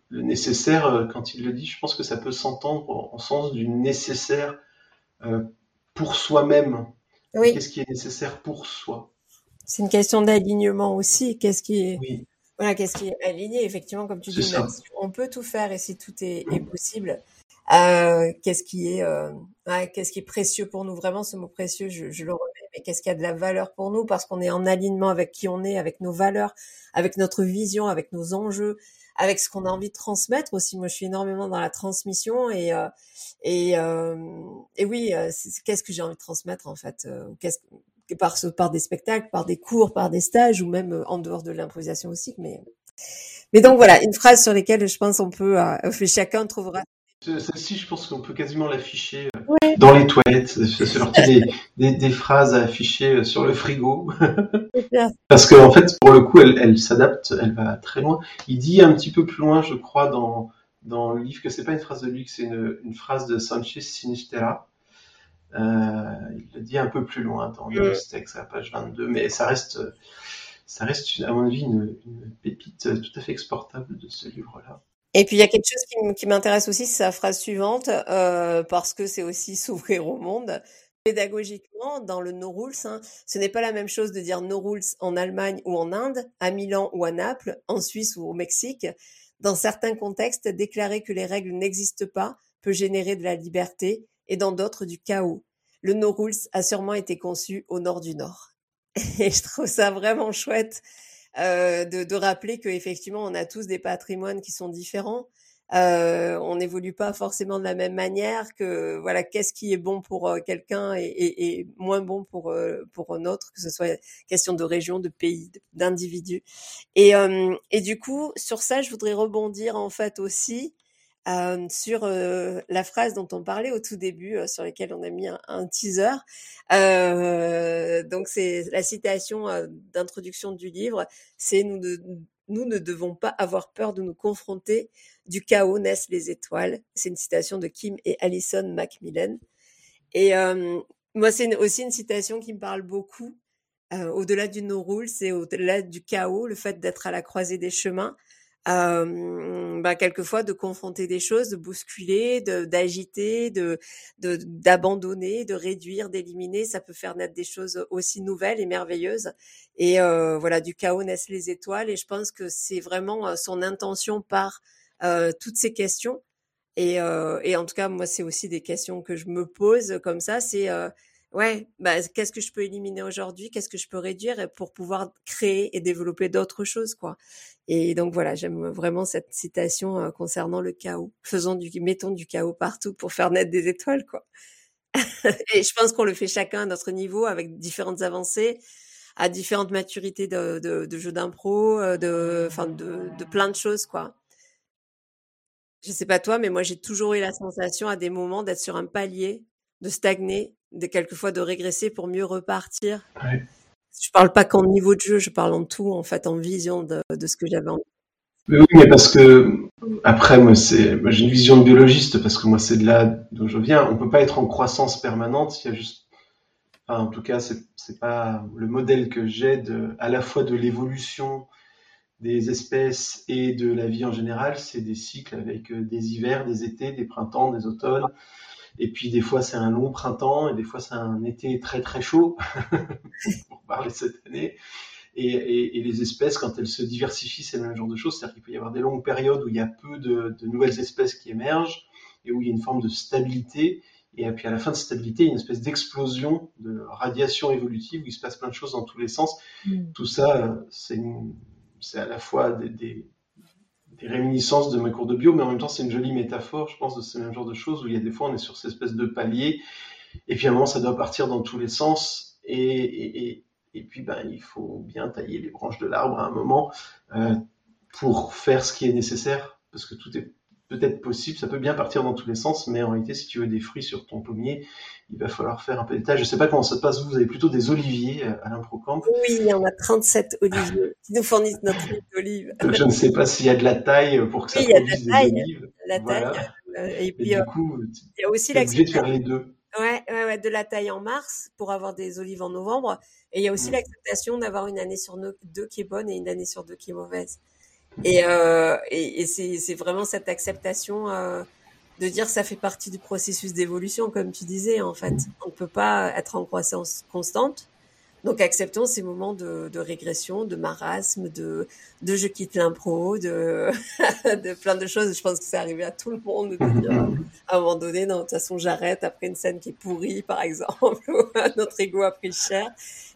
le nécessaire, quand il le dit, je pense que ça peut s'entendre en, sens du nécessaire pour soi-même. Oui. Qu'est-ce qui est nécessaire pour soi? C'est une question d'alignement aussi. Qu'est-ce qui est oui. Voilà, qu'est-ce qui est aligné, effectivement, comme tu dis, on peut tout faire et si tout est, est possible, euh, qu'est-ce qui est, euh, qu'est-ce qui est précieux pour nous? Vraiment Ce mot précieux, je, je le remets, mais qu'est-ce qui a de la valeur pour nous? Parce qu'on est en alignement avec qui on est, avec nos valeurs, avec notre vision, avec nos enjeux, avec ce qu'on a envie de transmettre aussi. Moi, je suis énormément dans la transmission et euh, et, euh, oui, euh, qu'est-ce que j'ai envie de transmettre en fait euh, par, par des spectacles, par des cours, par des stages ou même en dehors de l'improvisation aussi. Mais, mais donc voilà, une phrase sur laquelle je pense on peut, euh, chacun trouvera. Celle-ci, je pense qu'on peut quasiment l'afficher euh, dans les toilettes. C'est des, des, des, phrases à afficher sur le frigo. Parce qu'en en fait, pour le coup, elle, elle s'adapte, elle va très loin. Il dit un petit peu plus loin, je crois, dans, dans le livre que c'est pas une phrase de lui, c'est une, une phrase de Sanchez Sinistera. Euh, il le dit un peu plus loin dans le texte à la page 22, mais ça reste, ça reste à mon avis une, pépite tout à fait exportable de ce livre-là. Et puis il y a quelque chose qui, m'intéresse aussi, c'est sa phrase suivante, euh, parce que c'est aussi s'ouvrir au monde. Pédagogiquement, dans le no rules, hein, ce n'est pas la même chose de dire no rules en Allemagne ou en Inde, à Milan ou à Naples, en Suisse ou au Mexique. Dans certains contextes, déclarer que les règles n'existent pas peut générer de la liberté et dans d'autres du chaos. Le No Rules a sûrement été conçu au nord du Nord. Et je trouve ça vraiment chouette euh, de, de rappeler qu'effectivement, on a tous des patrimoines qui sont différents. Euh, on n'évolue pas forcément de la même manière que voilà qu'est-ce qui est bon pour euh, quelqu'un et, et, et, moins bon pour euh, pour un autre que ce soit question de région de pays d'individu et euh, et du coup sur ça je voudrais rebondir en fait aussi euh, sur euh, la phrase dont on parlait au tout début, euh, sur laquelle on a mis un, teaser. donc c'est la citation d'introduction du livre, c'est nous ne, nous ne devons pas avoir peur de nous confronter. Du chaos naissent les étoiles. C'est une citation de Kim et Alison Macmillan. Et moi, c'est aussi une citation qui me parle beaucoup. au-delà du no rule, c'est au-delà du chaos, le fait d'être à la croisée des chemins euh, bah, quelquefois de confronter des choses, de bousculer, d'agiter, de d'abandonner, de, réduire, d'éliminer, ça peut faire naître des choses aussi nouvelles et merveilleuses. Et euh, voilà, du chaos naissent les étoiles. Et je pense que c'est vraiment son intention par euh, toutes ces questions. Et, euh, et en tout cas, moi, c'est aussi des questions que je me pose comme ça. C'est ouais, bah, qu'est-ce que je peux éliminer aujourd'hui, qu'est-ce que je peux réduire pour pouvoir créer et développer d'autres choses, quoi? Et donc voilà, j'aime vraiment cette citation euh, concernant le chaos. Faisons du, mettons du chaos partout pour faire naître des étoiles, quoi. et je pense qu'on le fait chacun à notre niveau avec différentes avancées, à différentes maturités de, de, de jeux d'impro, euh, de, enfin de, de plein de choses, quoi. Je sais pas toi, mais moi j'ai toujours eu la sensation à des moments d'être sur un palier, de stagner, de quelquefois de régresser pour mieux repartir. Ouais. Je parle pas qu'en niveau de jeu, je parle en tout, en fait, en vision de, de ce que j'avais envie. Oui, mais parce que après, moi, c'est, j'ai une vision de biologiste parce que moi, c'est de là d'où je viens. On peut pas être en croissance permanente. Il y a juste, enfin, en tout cas, c'est, c'est pas le modèle que j'ai de, à la fois de l'évolution des espèces et de la vie en général. C'est des cycles avec euh, des hivers, des étés, des printemps, des automnes. Et puis des fois c'est un long printemps et des fois c'est un été très très chaud, pour parler cette année. Et, et, et, les espèces, quand elles se diversifient, c'est le même genre de choses. C'est-à-dire qu'il peut y avoir des longues périodes où il y a peu de, de, nouvelles espèces qui émergent et où il y a une forme de stabilité. Et puis à la fin de stabilité, il y a une espèce d'explosion de radiation évolutive où il se passe plein de choses dans tous les sens. Mm. Tout ça, c'est à la fois des, des, des réminiscences de mes cours de bio, mais en même temps, c'est une jolie métaphore, je pense, de ce même genre de choses où il y a des fois, on est sur cette espèce de palier, et puis à un moment, ça doit partir dans tous les sens, et, et, et puis, ben, il faut bien tailler les branches de l'arbre à un moment euh, pour faire ce qui est nécessaire, parce que tout est peut-être possible, ça peut bien partir dans tous les sens, mais en réalité, si tu veux des fruits sur ton pommier, il va falloir faire un peu d'étage. Je sais pas comment ça se passe, vous avez plutôt des oliviers euh, à l'improcamp Oui, on a 37 oliviers qui nous fournissent notre huile d'olive. Donc je ne sais pas s'il y a de la taille pour que ça produise des olives. La taille. Euh, et puis, du coup, il y a aussi obligé de faire les deux. Ouais, ouais, ouais, de la taille en mars pour avoir des olives en novembre. Et il y a aussi mmh. l'acceptation d'avoir une année sur deux qui est bonne et une année sur deux qui est mauvaise. Et, euh, et, c'est vraiment cette acceptation euh, de dire ça fait partie du processus d'évolution, comme tu disais, en fait. On ne peut pas être en croissance constante. Donc acceptons ces moments de, de régression, de marasme, de, de je quitte l'impro, de, de plein de choses. Je pense que c'est arrivé à tout le monde de dire à un moment donné, non, de toute façon j'arrête après une scène qui est pourrie, par exemple, ou notre ego a pris cher.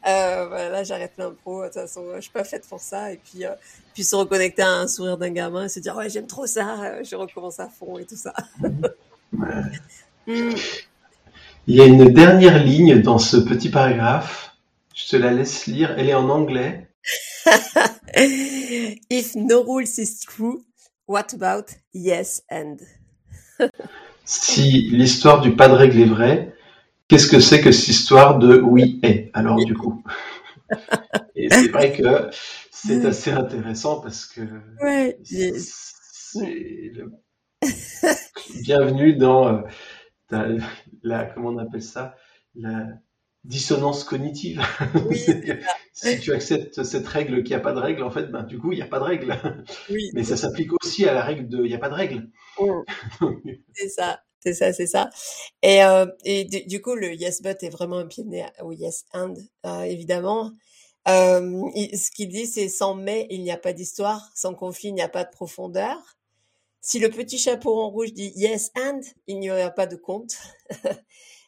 Euh, voilà, j'arrête l'impro, de toute façon je suis pas faite pour ça. Et puis, euh, puis se reconnecter à un sourire d'un gamin et se dire ouais j'aime trop ça, je recommence à fond et tout ça. mm. Il y a une dernière ligne dans ce petit paragraphe je te la laisse lire. Elle est en anglais. If no rules is true, what about yes and? si l'histoire du pas de règle est vraie, qu'est-ce que c'est que cette histoire de oui et? Alors du coup. Et c'est vrai que c'est assez intéressant parce que ouais, le... bienvenue dans euh, la comment on appelle ça? La dissonance cognitive. Oui, si tu acceptes cette règle qu'il n'y a pas de règle, en fait, ben, du coup, il n'y a pas de règle. Oui, Mais ça s'applique aussi à la règle de il n'y a pas de règle. c'est ça, c'est ça, c'est ça. Et, euh, et du, coup, le yes but est vraiment un pied de nez au yes and, euh, évidemment. Euh, ce qu'il dit, c'est sans mais, il n'y a pas d'histoire, sans conflit, il n'y a pas de profondeur. Si le petit chapeau en rouge dit yes and, il n'y aura pas de conte.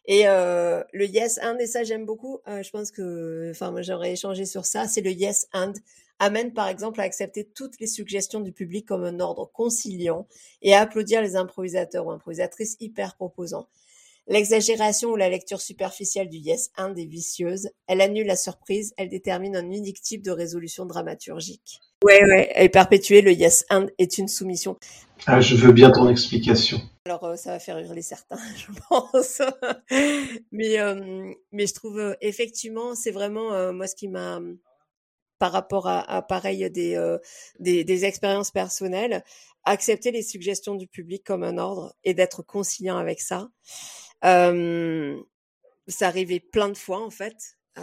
Et euh, le yes and, et ça j'aime beaucoup, euh, je pense que, enfin moi j'aurais échangé sur ça, c'est le yes and amène par exemple à accepter toutes les suggestions du public comme un ordre conciliant et à applaudir les improvisateurs ou improvisatrices hyper proposants. L'exagération ou la lecture superficielle du yes and est vicieuse, elle annule la surprise, elle détermine un unique type de résolution dramaturgique. Ouais, ouais, et perpétuer le yes and est une soumission. Ah, je veux bien ton explication. Alors, euh, ça va faire hurler certains, je pense. mais, euh, mais je trouve euh, effectivement, c'est vraiment moi ce qui m'a, par rapport à, à pareil des, des, des expériences personnelles, accepter les suggestions du public comme un ordre et d'être conciliant avec ça. Euh, ça arrivait plein de fois en fait. Et,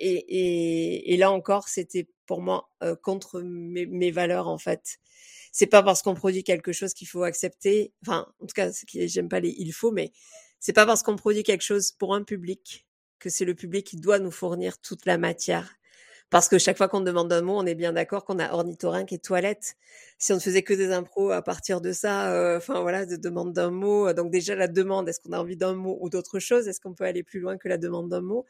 et, et, là encore, c'était pour moi euh, contre mes, mes, valeurs en fait. C'est pas parce qu'on produit quelque chose qu'il faut accepter. Enfin, en tout cas, j'aime pas les il faut, mais c'est pas parce qu'on produit quelque chose pour un public que c'est le public qui doit nous fournir toute la matière parce que chaque fois qu'on demande un mot, on est bien d'accord qu'on a ornithorynque et toilette. Si on ne faisait que des impros à partir de ça, euh, enfin voilà, de demande d'un mot. Donc déjà la demande, est-ce qu'on a envie d'un mot ou d'autre chose? Est-ce qu'on peut aller plus loin que la demande d'un mot?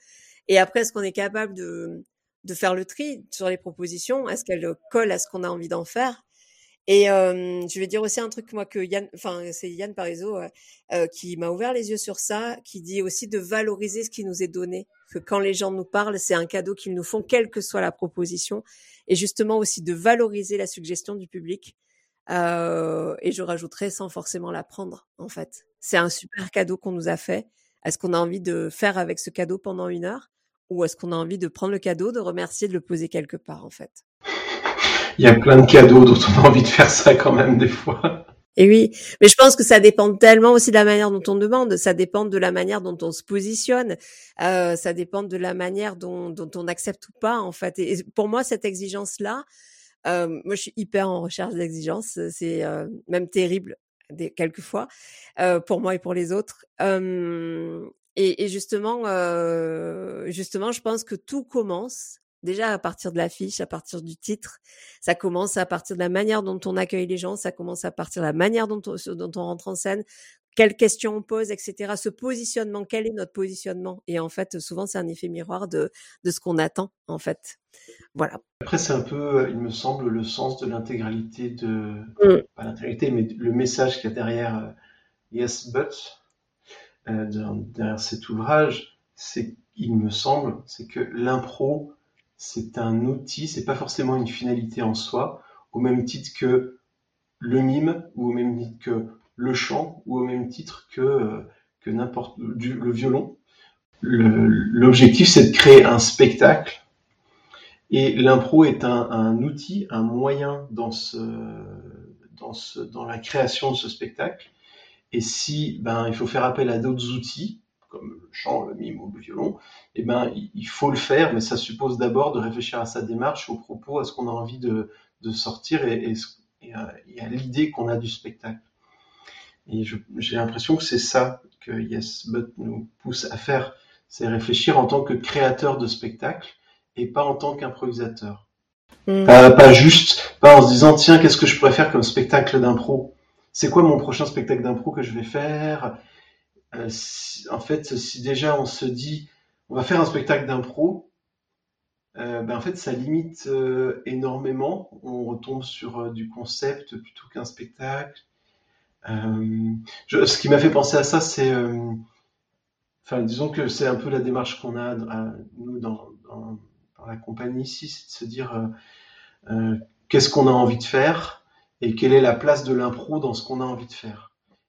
Et après, est-ce qu'on est capable de, de faire le tri sur les propositions? Est-ce qu'elles collent à ce qu'on a envie d'en faire? Et euh, je vais dire aussi un truc moi que Yann, enfin c'est Yann Parizeau euh, euh, qui m'a ouvert les yeux sur ça, qui dit aussi de valoriser ce qui nous est donné, que quand les gens nous parlent, c'est un cadeau qu'ils nous font, quelle que soit la proposition, et justement aussi de valoriser la suggestion du public. Euh, et je rajouterais sans forcément la prendre, en fait. C'est un super cadeau qu'on nous a fait. Est-ce qu'on a envie de faire avec ce cadeau pendant une heure, ou est-ce qu'on a envie de prendre le cadeau, de remercier, de le poser quelque part, en fait? Il y a plein de cadeaux dont on a envie de faire ça quand même des fois. Et oui, mais je pense que ça dépend tellement aussi de la manière dont on demande, ça dépend de la manière dont on se positionne, euh, ça dépend de la manière dont, dont, on accepte ou pas en fait. Et pour moi, cette exigence-là, euh, moi je suis hyper en recherche d'exigence, c'est euh, même terrible des, quelquefois euh, pour moi et pour les autres. Euh, et, et, justement, euh, justement, je pense que tout commence déjà à partir de l'affiche, à partir du titre. Ça commence à partir de la manière dont on accueille les gens, ça commence à partir de la manière dont on, dont on rentre en scène, quelles questions on pose, etc. Ce positionnement, quel est notre positionnement? Et en fait, souvent, c'est un effet miroir de, de ce qu'on attend, en fait. Voilà. Après, c'est un peu, il me semble, le sens de l'intégralité de, mmh. pas l'intégralité, mais le message qu'il y a derrière euh, Yes But, euh, derrière cet ouvrage, c'est, il me semble, c'est que l'impro c'est un outil, c'est pas forcément une finalité en soi, au même titre que le mime ou au même titre que le chant ou au même titre que, euh, que n'importe le violon. L'objectif c'est de créer un spectacle et l'impro est un, un, outil, un moyen dans, ce, dans, ce, dans la création de ce spectacle. Et si ben, il faut faire appel à d'autres outils, comme le chant, le mime ou le violon, eh ben, il faut le faire, mais ça suppose d'abord de réfléchir à sa démarche, au propos, à ce qu'on a envie de, de sortir et, et, à, à l'idée qu'on a du spectacle. Et j'ai l'impression que c'est ça que Yes But nous pousse à faire, c'est réfléchir en tant que créateur de spectacle et pas en tant qu'improvisateur. Mmh. Pas, pas, juste, pas en se disant tiens qu'est-ce que je pourrais faire comme spectacle d'impro? C'est quoi mon prochain spectacle d'impro que je vais faire? euh, en fait, si déjà on se dit on va faire un spectacle d'impro, euh, ben en fait ça limite euh, énormément. On retombe sur du concept plutôt qu'un spectacle. Ce qui m'a fait penser à ça, c'est, disons que c'est un peu la démarche qu'on a nous dans, la compagnie ici, c'est de se dire qu'est-ce qu'on a envie de faire et quelle est la place de l'impro dans ce qu'on a envie de faire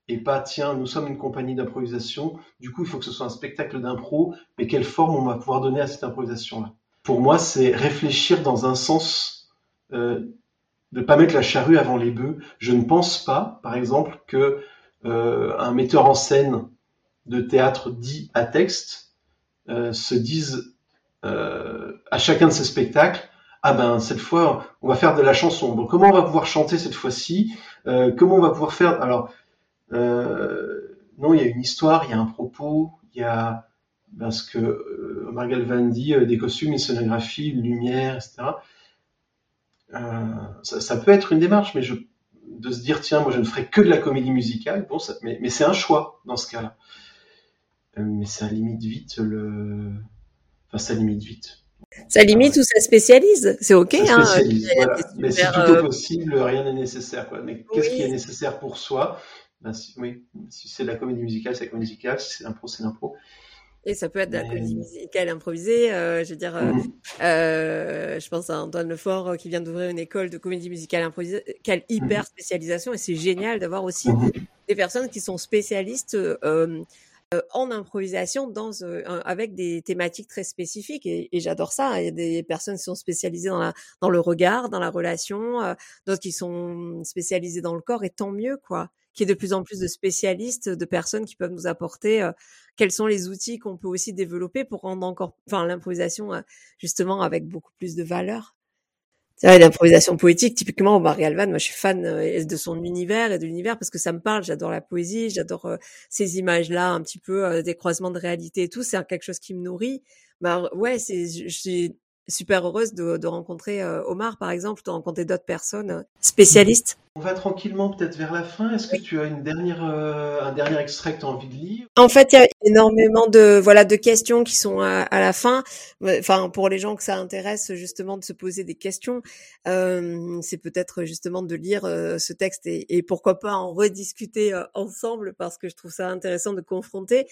et pas tiens, nous sommes une compagnie d'improvisation, du coup il faut que ce soit un spectacle d'impro, mais quelle forme on va pouvoir donner à cette improvisation-là? Pour moi, c'est réfléchir dans un sens euh, de pas mettre la charrue avant les bœufs. Je ne pense pas, par exemple, que euh, un metteur en scène de théâtre dit à texte euh, se dise euh, à chacun de ses spectacles ah ben cette fois on va faire de la chanson. Comment on va pouvoir chanter cette fois-ci? Comment on va pouvoir faire? Alors non, il y a une histoire, il y a un propos, il y a parce que euh, Omar Galvan dit euh, des costumes, une scénographie, une lumière, etc. Euh, ça, ça, peut être une démarche, mais je, de se dire tiens, moi je ne ferai que de la comédie musicale, bon, ça, mais, mais c'est un choix dans ce cas-là. mais ça limite vite le. Enfin, ça limite vite. Ça limite ou ça spécialise, c'est ok. Ça hein, spécialise, voilà. Mais si tout est possible, rien n'est nécessaire. Quoi. Mais qu'est-ce qui est nécessaire pour soi? Ben, si, Oui, si c'est de la comédie musicale, c'est la comédie musicale. Si c'est l'impro, c'est l'impro. Et ça peut être de la comédie musicale improvisée. Euh, je veux dire, euh, mhm. euh, je pense à Antoine Lefort qui vient d'ouvrir une école de comédie musicale improvisée, quelle hyper mhm. spécialisation. Et c'est génial d'avoir aussi mhm. des personnes qui sont spécialistes en improvisation dans avec des thématiques très spécifiques et, j'adore ça. Il y a des personnes qui sont spécialisées dans la dans le regard, dans la relation, d'autres qui sont spécialisées dans le corps et tant mieux quoi qu'il y ait de plus en plus de spécialistes, de personnes qui peuvent nous apporter euh, quels sont les outils qu'on peut aussi développer pour rendre encore, enfin, l'improvisation justement avec beaucoup plus de valeur. L'improvisation poétique, typiquement, Omar Galvan, moi je suis fan de son univers et de l'univers parce que ça me parle, j'adore la poésie, j'adore ces images-là, un petit peu des croisements de réalité et tout, c'est quelque chose qui me nourrit. Bah ouais, c'est, super heureuse de, rencontrer euh, Omar, par exemple, de rencontrer d'autres personnes euh, spécialistes. On va tranquillement peut-être vers la fin. Est-ce que tu as une dernière, euh, un dernier extrait que tu as envie de lire? En fait, il y a énormément de voilà de questions qui sont à, la fin. Enfin, pour les gens que ça intéresse justement de se poser des questions, c'est peut-être justement de lire ce texte et, et, pourquoi pas en rediscuter ensemble parce que je trouve ça intéressant de confronter.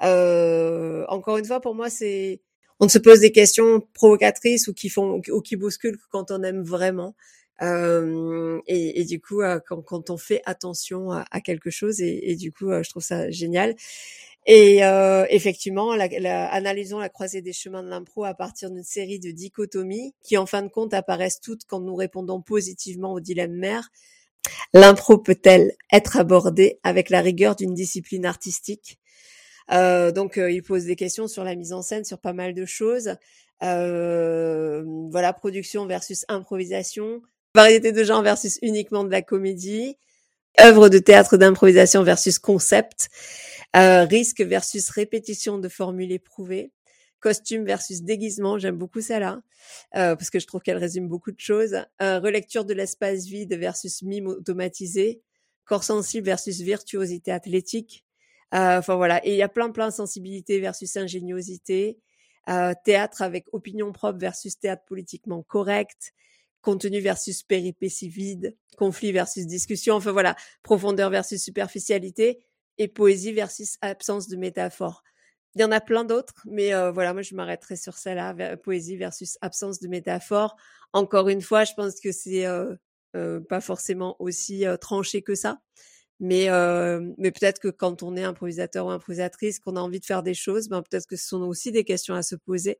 encore une fois, pour moi, c'est on se pose des questions provocatrices ou qui font ou qui bousculent quand on aime vraiment. Euh, et, du coup, euh, quand, on fait attention à, quelque chose, et, du coup, euh, je trouve ça génial. Et effectivement, la, analysons la croisée des chemins de l'impro à partir d'une série de dichotomies qui, en fin de compte, apparaissent toutes quand nous répondons positivement au dilemme mère. L'impro peut-elle être abordée avec la rigueur d'une discipline artistique? Euh, donc, euh, il pose des questions sur la mise en scène, sur pas mal de choses. Euh, voilà, production versus improvisation, variété de genre versus uniquement de la comédie, œuvre de théâtre d'improvisation versus concept, risque versus répétition de formules éprouvées, costume versus déguisement, j'aime beaucoup ça là, parce que je trouve qu'elle résume beaucoup de choses, relecture de l'espace vide versus mime automatisé, corps sensible versus virtuosité athlétique, euh, enfin voilà, et il y a plein plein sensibilité versus ingéniosité, euh, théâtre avec opinion propre versus théâtre politiquement correct, contenu versus péripétie vide, conflit versus discussion, enfin voilà, profondeur versus superficialité. Et poésie versus absence de métaphore. Il y en a plein d'autres, mais euh, voilà, moi je m'arrêterai sur celle-là, poésie versus absence de métaphore. Encore une fois, je pense que c'est pas forcément aussi tranché que ça. Mais, euh, mais peut-être que quand on est improvisateur ou improvisatrice, qu'on a envie de faire des choses, ben peut-être que ce sont aussi des questions à se poser.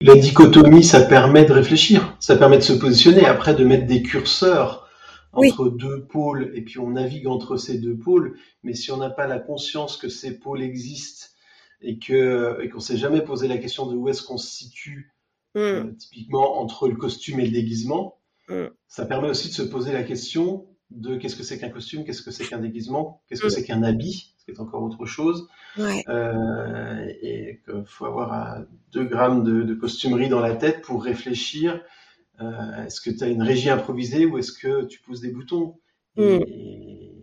La dichotomie, ça permet de réfléchir, ça permet de se positionner, après de mettre des curseurs entre deux pôles, et puis on navigue entre ces deux pôles. Mais si on n'a pas la conscience que ces pôles existent et que et qu'on s'est jamais posé la question de où est-ce qu'on se situe, mmh. euh, typiquement entre le costume et le déguisement, mmh. ça permet aussi de se poser la question de qu'est-ce que c'est qu'un costume, qu'est-ce que c'est qu'un déguisement, qu'est-ce que c'est qu'un habit, ce qui est encore autre chose. Euh, et qu'il faut avoir 2 grammes de, costumerie dans la tête pour réfléchir. Euh, est-ce que tu as une régie improvisée ou est-ce que tu pousses des boutons? Et, mm.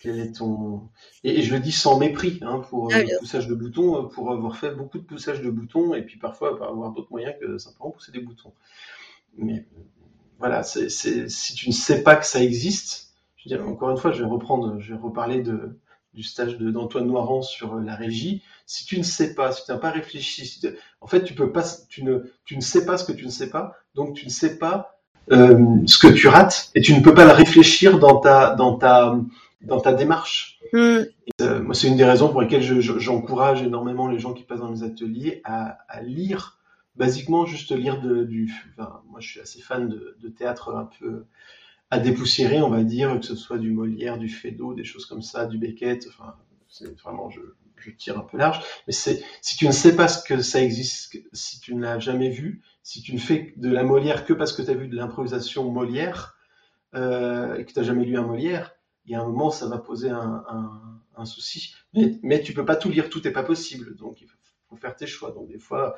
quel est ton et, je le dis sans mépris hein, pour ah, le poussage de boutons, pour avoir fait beaucoup de poussage de boutons et puis parfois avoir d'autres moyens que simplement pousser des boutons. Mais voilà, c'est, si tu ne sais pas que ça existe, je veux dire, encore une fois, je vais reprendre, je vais reparler de, du stage d'Antoine Noirand sur la régie. Si tu ne sais pas, si tu n'as pas réfléchi, en fait, tu peux pas, tu ne, tu ne sais pas ce que tu ne sais pas, donc tu ne sais pas euh, ce que tu rates et tu ne peux pas le réfléchir dans ta, dans ta, dans ta démarche. Mm. Euh, moi, c'est une des raisons pour lesquelles je, j'encourage énormément les gens qui passent dans mes ateliers à, à lire basiquement juste lire du. Moi, je suis assez fan de, théâtre un peu à dépoussiérer, on va dire, que ce soit du Molière, du Feydeau, des choses comme ça, du Beckett. Enfin, c'est vraiment, je, je, tire un peu large. Mais c'est si tu ne sais pas ce que ça existe, si tu ne l'as jamais vu, si tu ne fais de la Molière que parce que tu as vu de l'improvisation Molière euh, et que tu n'as jamais lu un Molière, il y a un moment, ça va poser un, un, un souci. Mais, mais tu peux pas tout lire, tout n'est pas possible. Donc, il faut faire tes choix. Donc des fois,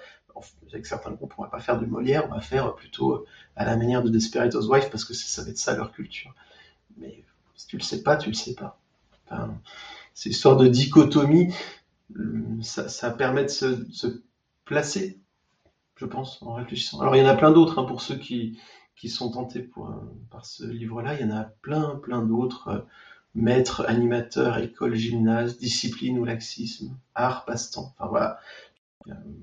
avec certains groupes, on va pas faire du Molière, on va faire plutôt euh, à la manière de Desperate Housewives parce que ça va être ça leur culture. Mais si tu le sais pas, tu le sais pas. Enfin, c'est histoire de dichotomie. ça, permet de se, placer, je pense, en réfléchissant. Alors il y en a plein d'autres hein, pour ceux qui, qui sont tentés pour, par ce livre-là. Il y en a plein, plein d'autres. Euh, maître, animateur, école, gymnase, discipline ou laxisme, art, passe-temps. Enfin voilà,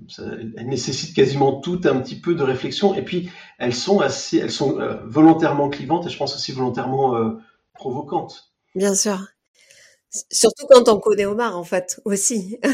ça, elles nécessitent quasiment toutes un petit peu de réflexion et puis elles sont assez, elles sont euh, volontairement clivantes et je pense aussi volontairement euh, provocantes. Bien sûr. Surtout quand on connaît Omar, en fait, aussi.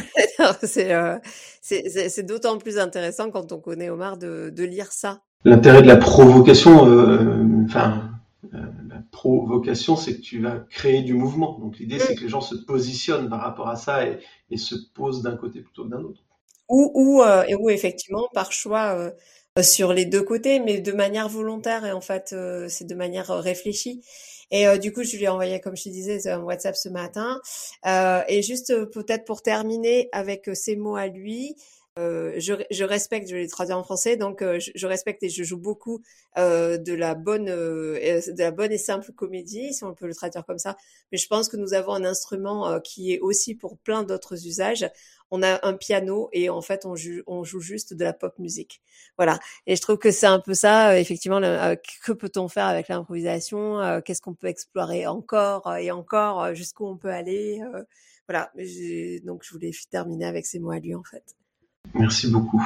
Euh, c'est d'autant plus intéressant quand on connaît Omar de, de lire ça. L'intérêt de la provocation, enfin, la provocation, c'est que tu vas créer du mouvement. Donc l'idée, c'est mm. que les gens se positionnent par rapport à ça et, et se posent d'un côté plutôt que d'un autre ou ou, euh, et où effectivement par choix euh, euh, sur les deux côtés, mais de manière volontaire et en fait c'est de manière réfléchie. Et du coup, je lui ai envoyé, comme je te disais, un WhatsApp ce matin. et juste peut-être pour terminer avec ces mots à lui, euh, je, je, respecte, je l'ai traduit en français, donc euh, je, je, respecte et je joue beaucoup euh, de la bonne, de la bonne et simple comédie, si on peut le traduire comme ça. Mais je pense que nous avons un instrument qui est aussi pour plein d'autres usages. On a un piano et en fait on joue, on joue juste de la pop musique. Voilà. Et je trouve que c'est un peu ça, effectivement. que peut-on faire avec l'improvisation Qu'est-ce qu'on peut explorer encore et encore Jusqu'où on peut aller Voilà. Donc je voulais terminer avec ces mots à lui en fait. Merci beaucoup.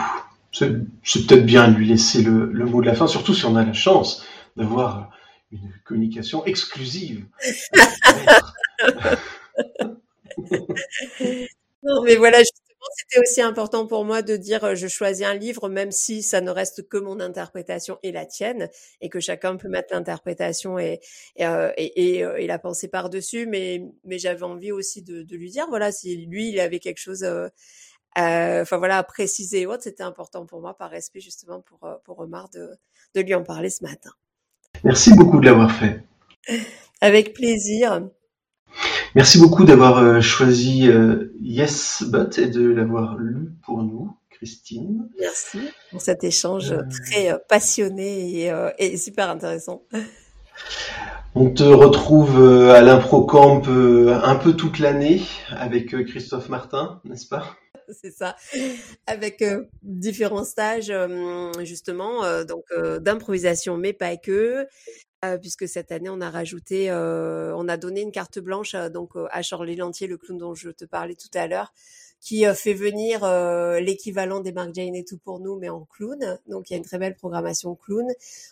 C'est peut-être bien de lui laisser le, mot de la fin, surtout si on a la chance d'avoir une communication exclusive. non, mais voilà, justement, c'était aussi important pour moi de dire euh, je choisis un livre, même si ça ne reste que mon interprétation et la tienne, et que chacun peut mettre l'interprétation et, euh, euh, la pensée par-dessus. Mais, j'avais envie aussi de, lui dire, voilà, si lui, il avait quelque chose enfin voilà, à préciser autre, c'était important pour moi par respect justement pour, euh, pour Omar de, de lui en parler ce matin. Merci beaucoup de l'avoir fait. Avec plaisir. Merci beaucoup d'avoir euh, choisi Yes But et de l'avoir lu pour nous, Christine. Merci pour cet échange très passionné et, et, super intéressant. On te retrouve à l'Improcamp un peu toute l'année avec Christophe Martin, n'est-ce pas? C'est ça, avec euh, différents stages euh, justement, euh, donc d'improvisation, mais pas que, puisque cette année on a rajouté, on a donné une carte blanche donc à Charlie Lantier, le clown dont je te parlais tout à l'heure, qui euh, fait venir euh, l'équivalent des Mark Jane et tout pour nous, mais en clown. Donc il y a une très belle programmation clown.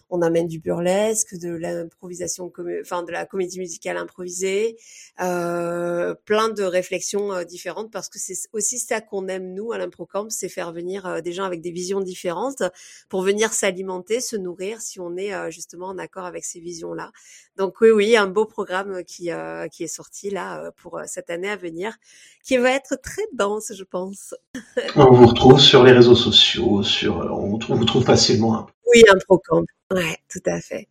On amène du burlesque, de l'improvisation, enfin de la comédie musicale improvisée, euh, plein de réflexions différentes parce que c'est aussi ça qu'on aime nous à l'improcamp, c'est faire venir des gens avec des visions différentes pour venir s'alimenter, se nourrir si on est justement en accord avec ces visions-là. Donc oui, oui, un beau programme qui qui est sorti là pour cette année à venir, qui va être très dense je pense. on vous retrouve sur les réseaux sociaux, sur, on vous trouve, facilement. Oui, un procamp. Ouais, tout à fait.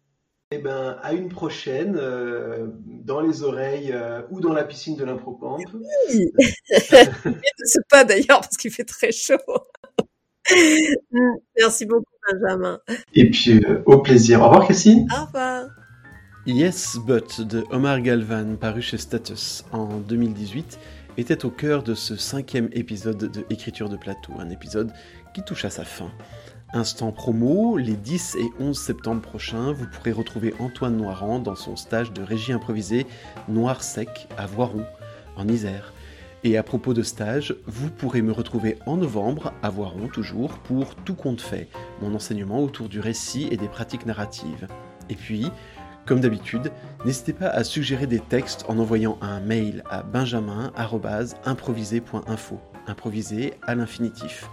Eh ben, à une prochaine, euh, dans les oreilles euh, ou dans la piscine de l'improcamp. Oui. ne sais pas d'ailleurs parce qu'il fait très chaud. Merci beaucoup Benjamin. Et puis euh, au plaisir. Au revoir Christine. Au revoir. Yes But de Omar Galvan paru chez Status en 2018 était au cœur de ce cinquième épisode de Écriture de plateau, un épisode qui touche à sa fin. Instant promo, les 10 et 11 septembre prochains, vous pourrez retrouver Antoine Noirand dans son stage de régie improvisée Noir Sec à Voiron, en Isère. Et à propos de stage, vous pourrez me retrouver en novembre, à Voiron toujours, pour Tout compte fait, mon enseignement autour du récit et des pratiques narratives. Et puis, comme d'habitude, n'hésitez pas à suggérer des textes en envoyant un mail à benjamin.improvisé.info, improvisé à l'infinitif.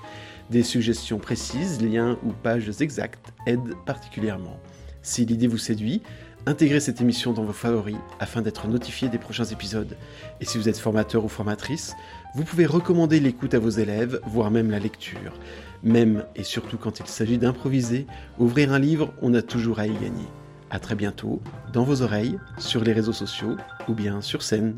Des suggestions précises, liens ou pages exactes aident particulièrement. Si l'idée vous séduit, intégrez cette émission dans vos favoris afin d'être notifié des prochains épisodes. Et si vous êtes formateur ou formatrice, vous pouvez recommander l'écoute à vos élèves, voire même la lecture. Même et surtout quand il s'agit d'improviser, ouvrir un livre, on a toujours à y gagner. À très bientôt, dans vos oreilles, sur les réseaux sociaux ou bien sur scène.